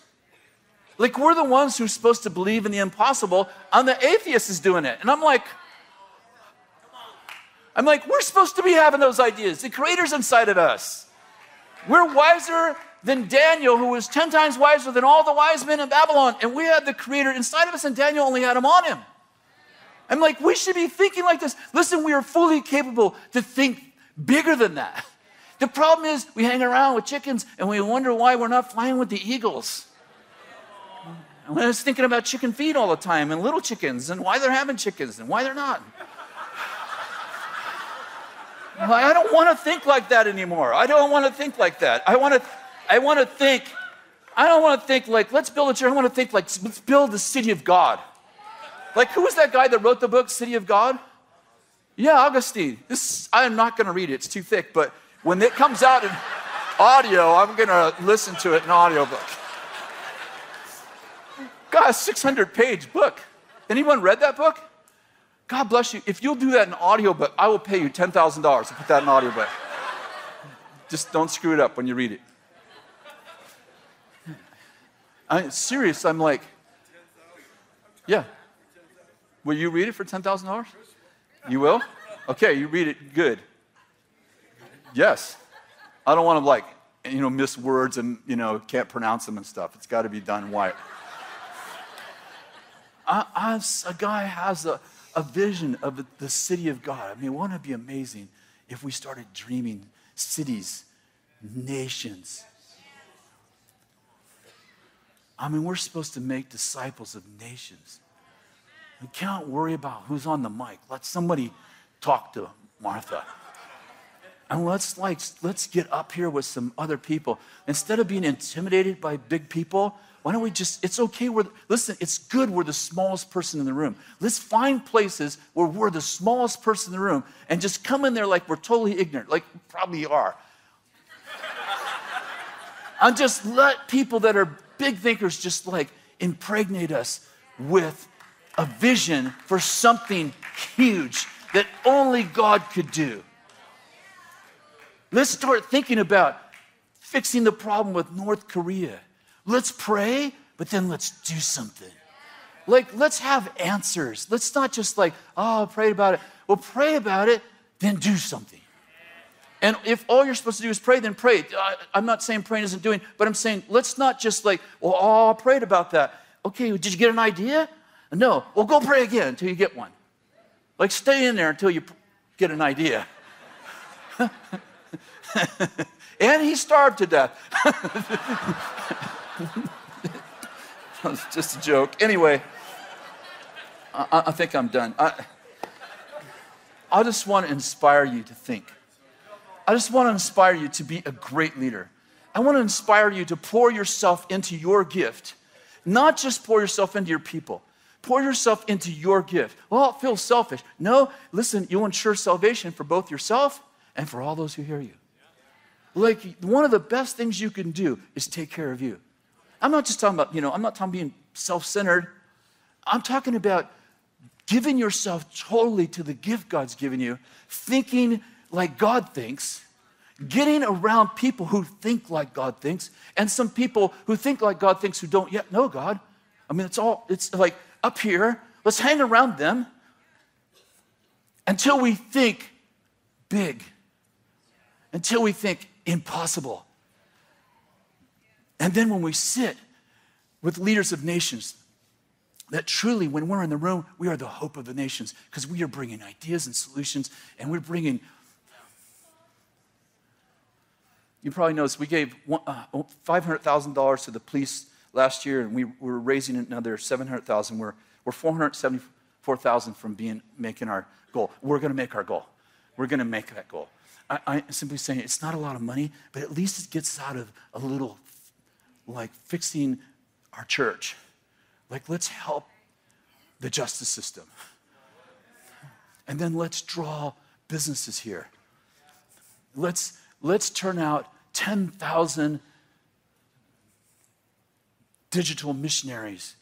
Like, we're the ones who're supposed to believe in the impossible, and the atheist is doing it. And I'm like, I'm like, we're supposed to be having those ideas. The creator's inside of us. We're wiser than Daniel, who was 10 times wiser than all the wise men in Babylon. And we had the creator inside of us, and Daniel only had him on him. I'm like, we should be thinking like this. Listen, we are fully capable to think bigger than that. The problem is we hang around with chickens and we wonder why we're not flying with the eagles. And I was thinking about chicken feed all the time and little chickens and why they're having chickens and why they're not. I don't want to think like that anymore. I don't want to think like that. I want to, I want to think, I don't want to think like, let's build a church. I want to think like, let's build the city of God. Like, who was that guy that wrote the book, City of God? Yeah, Augustine. This, I'm not going to read it, it's too thick, but when it comes out in audio, I'm going to listen to it in audiobook. God, a 600 page book. Anyone read that book? God bless you. If you'll do that in audiobook, I will pay you $10,000 to put that in audiobook. Just don't screw it up when you read it. I'm serious. I'm like, yeah. Will you read it for $10,000? You will? Okay, you read it good. Yes. I don't want to like, you know, miss words and, you know, can't pronounce them and stuff. It's got to be done white. I, I, a guy has a, a vision of the city of God. I mean, wouldn't it be amazing if we started dreaming cities, nations? I mean, we're supposed to make disciples of nations. We can't worry about who's on the mic. Let somebody talk to Martha. And let's like let's get up here with some other people. Instead of being intimidated by big people, why don't we just, it's okay. We're, listen, it's good we're the smallest person in the room. Let's find places where we're the smallest person in the room and just come in there like we're totally ignorant, like probably are. and just let people that are big thinkers just like impregnate us with a vision for something huge that only God could do. Let's start thinking about fixing the problem with North Korea. Let's pray, but then let's do something. Like, let's have answers. Let's not just like, oh, pray about it. Well, pray about it, then do something. And if all you're supposed to do is pray, then pray. Uh, I'm not saying praying isn't doing, but I'm saying let's not just like, well, oh, I prayed about that. Okay, did you get an idea? No. Well, go pray again until you get one. Like, stay in there until you get an idea. and he starved to death. It's just a joke. Anyway, I, I think I'm done. I, I just want to inspire you to think. I just want to inspire you to be a great leader. I want to inspire you to pour yourself into your gift, not just pour yourself into your people. Pour yourself into your gift. Well, it feels selfish. No, listen, you'll ensure salvation for both yourself and for all those who hear you. Like, one of the best things you can do is take care of you. I'm not just talking about, you know, I'm not talking being self centered. I'm talking about giving yourself totally to the gift God's given you, thinking like God thinks, getting around people who think like God thinks, and some people who think like God thinks who don't yet know God. I mean, it's all, it's like up here. Let's hang around them until we think big, until we think impossible. And then when we sit with leaders of nations, that truly, when we're in the room, we are the hope of the nations because we are bringing ideas and solutions and we're bringing. You probably noticed we gave uh, $500,000 to the police last year and we were raising another 700,000. We're, we're 474,000 from being, making our goal. We're going to make our goal. We're going to make that goal. I, I'm simply saying it's not a lot of money, but at least it gets out of a little like fixing our church. Like, let's help the justice system. And then let's draw businesses here. Let's, let's turn out 10,000 digital missionaries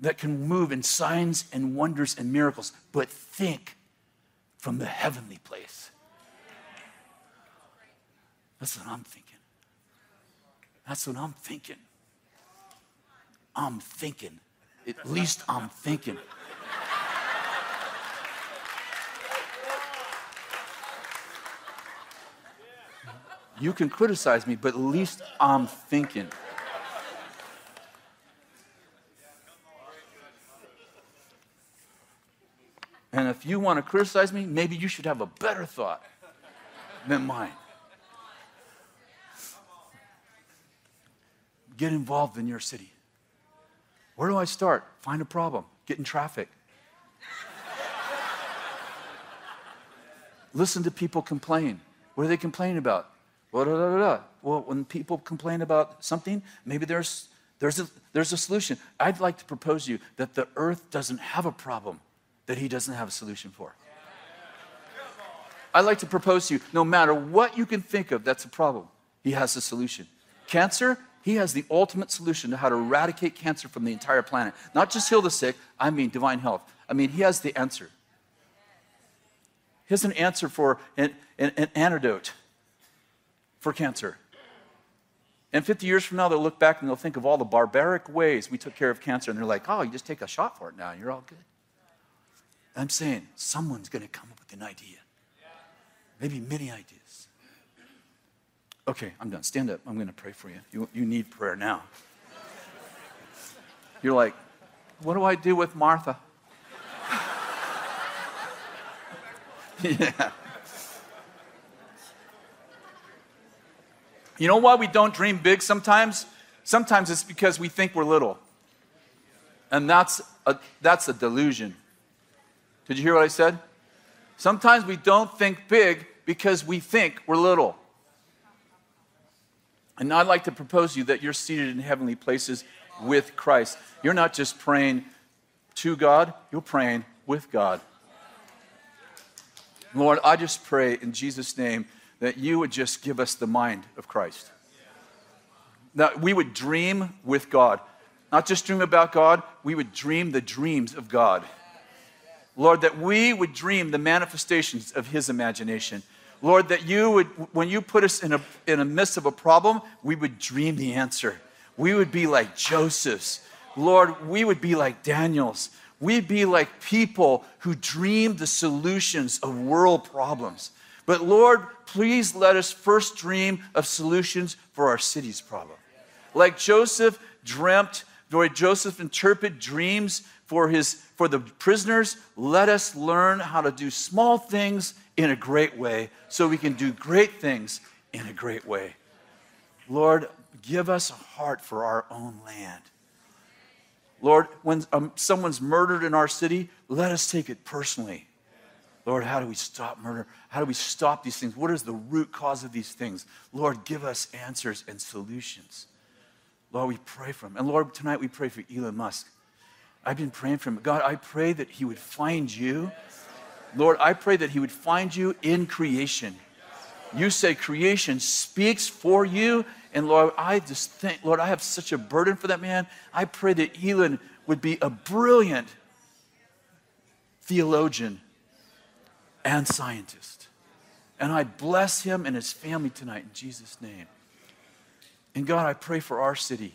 that can move in signs and wonders and miracles, but think from the heavenly place. That's what I'm thinking. That's what I'm thinking. I'm thinking. At least I'm thinking. You can criticize me, but at least I'm thinking. And if you want to criticize me, maybe you should have a better thought than mine. Get involved in your city. Where do I start? Find a problem, get in traffic. Listen to people complain. What are they complaining about? Well, da, da, da, well, when people complain about something, maybe there's, there's, a, there's a solution. I'd like to propose to you that the earth doesn't have a problem that he doesn't have a solution for. I'd like to propose to you no matter what you can think of that's a problem, he has a solution. Cancer, he has the ultimate solution to how to eradicate cancer from the entire planet. Not just heal the sick, I mean divine health. I mean, He has the answer. He has an answer for an, an, an antidote for cancer. And 50 years from now, they'll look back and they'll think of all the barbaric ways we took care of cancer, and they're like, oh, you just take a shot for it now, and you're all good. I'm saying someone's going to come up with an idea, maybe many ideas. Okay, I'm done. Stand up. I'm going to pray for you. You, you need prayer now. You're like, what do I do with Martha? yeah. You know why we don't dream big sometimes? Sometimes it's because we think we're little. And that's a, that's a delusion. Did you hear what I said? Sometimes we don't think big because we think we're little. And I'd like to propose to you that you're seated in heavenly places with Christ. You're not just praying to God, you're praying with God. Lord, I just pray in Jesus' name that you would just give us the mind of Christ. That we would dream with God. Not just dream about God, we would dream the dreams of God. Lord, that we would dream the manifestations of His imagination. Lord, that you would, when you put us in a, in a midst of a problem, we would dream the answer. We would be like Joseph's. Lord, we would be like Daniel's. We'd be like people who dream the solutions of world problems. But Lord, please let us first dream of solutions for our city's problem. Like Joseph dreamt, or Joseph interpret dreams for his for the prisoners, let us learn how to do small things in a great way so we can do great things in a great way. Lord, give us a heart for our own land. Lord, when um, someone's murdered in our city, let us take it personally. Lord, how do we stop murder? How do we stop these things? What is the root cause of these things? Lord, give us answers and solutions. Lord, we pray for him. And Lord, tonight we pray for Elon Musk. I've been praying for him. God, I pray that he would find you. Lord, I pray that he would find you in creation. You say creation speaks for you and Lord, I just think, Lord, I have such a burden for that man. I pray that Elon would be a brilliant theologian and scientist. And I bless him and his family tonight in Jesus' name. And God, I pray for our city.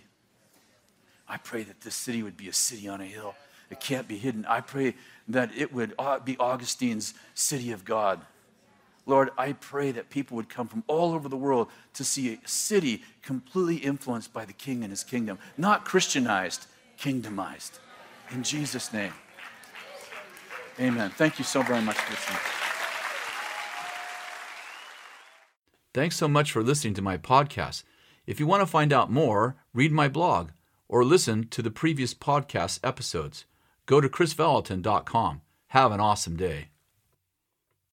I pray that this city would be a city on a hill. It can't be hidden. I pray that it would uh, be Augustine's city of God. Lord, I pray that people would come from all over the world to see a city completely influenced by the King and his kingdom, not Christianized, kingdomized. In Jesus' name. Amen. Thank you so very much for listening. Thanks so much for listening to my podcast. If you want to find out more, read my blog or listen to the previous podcast episodes. Go to krisvallotton.com. Have an awesome day.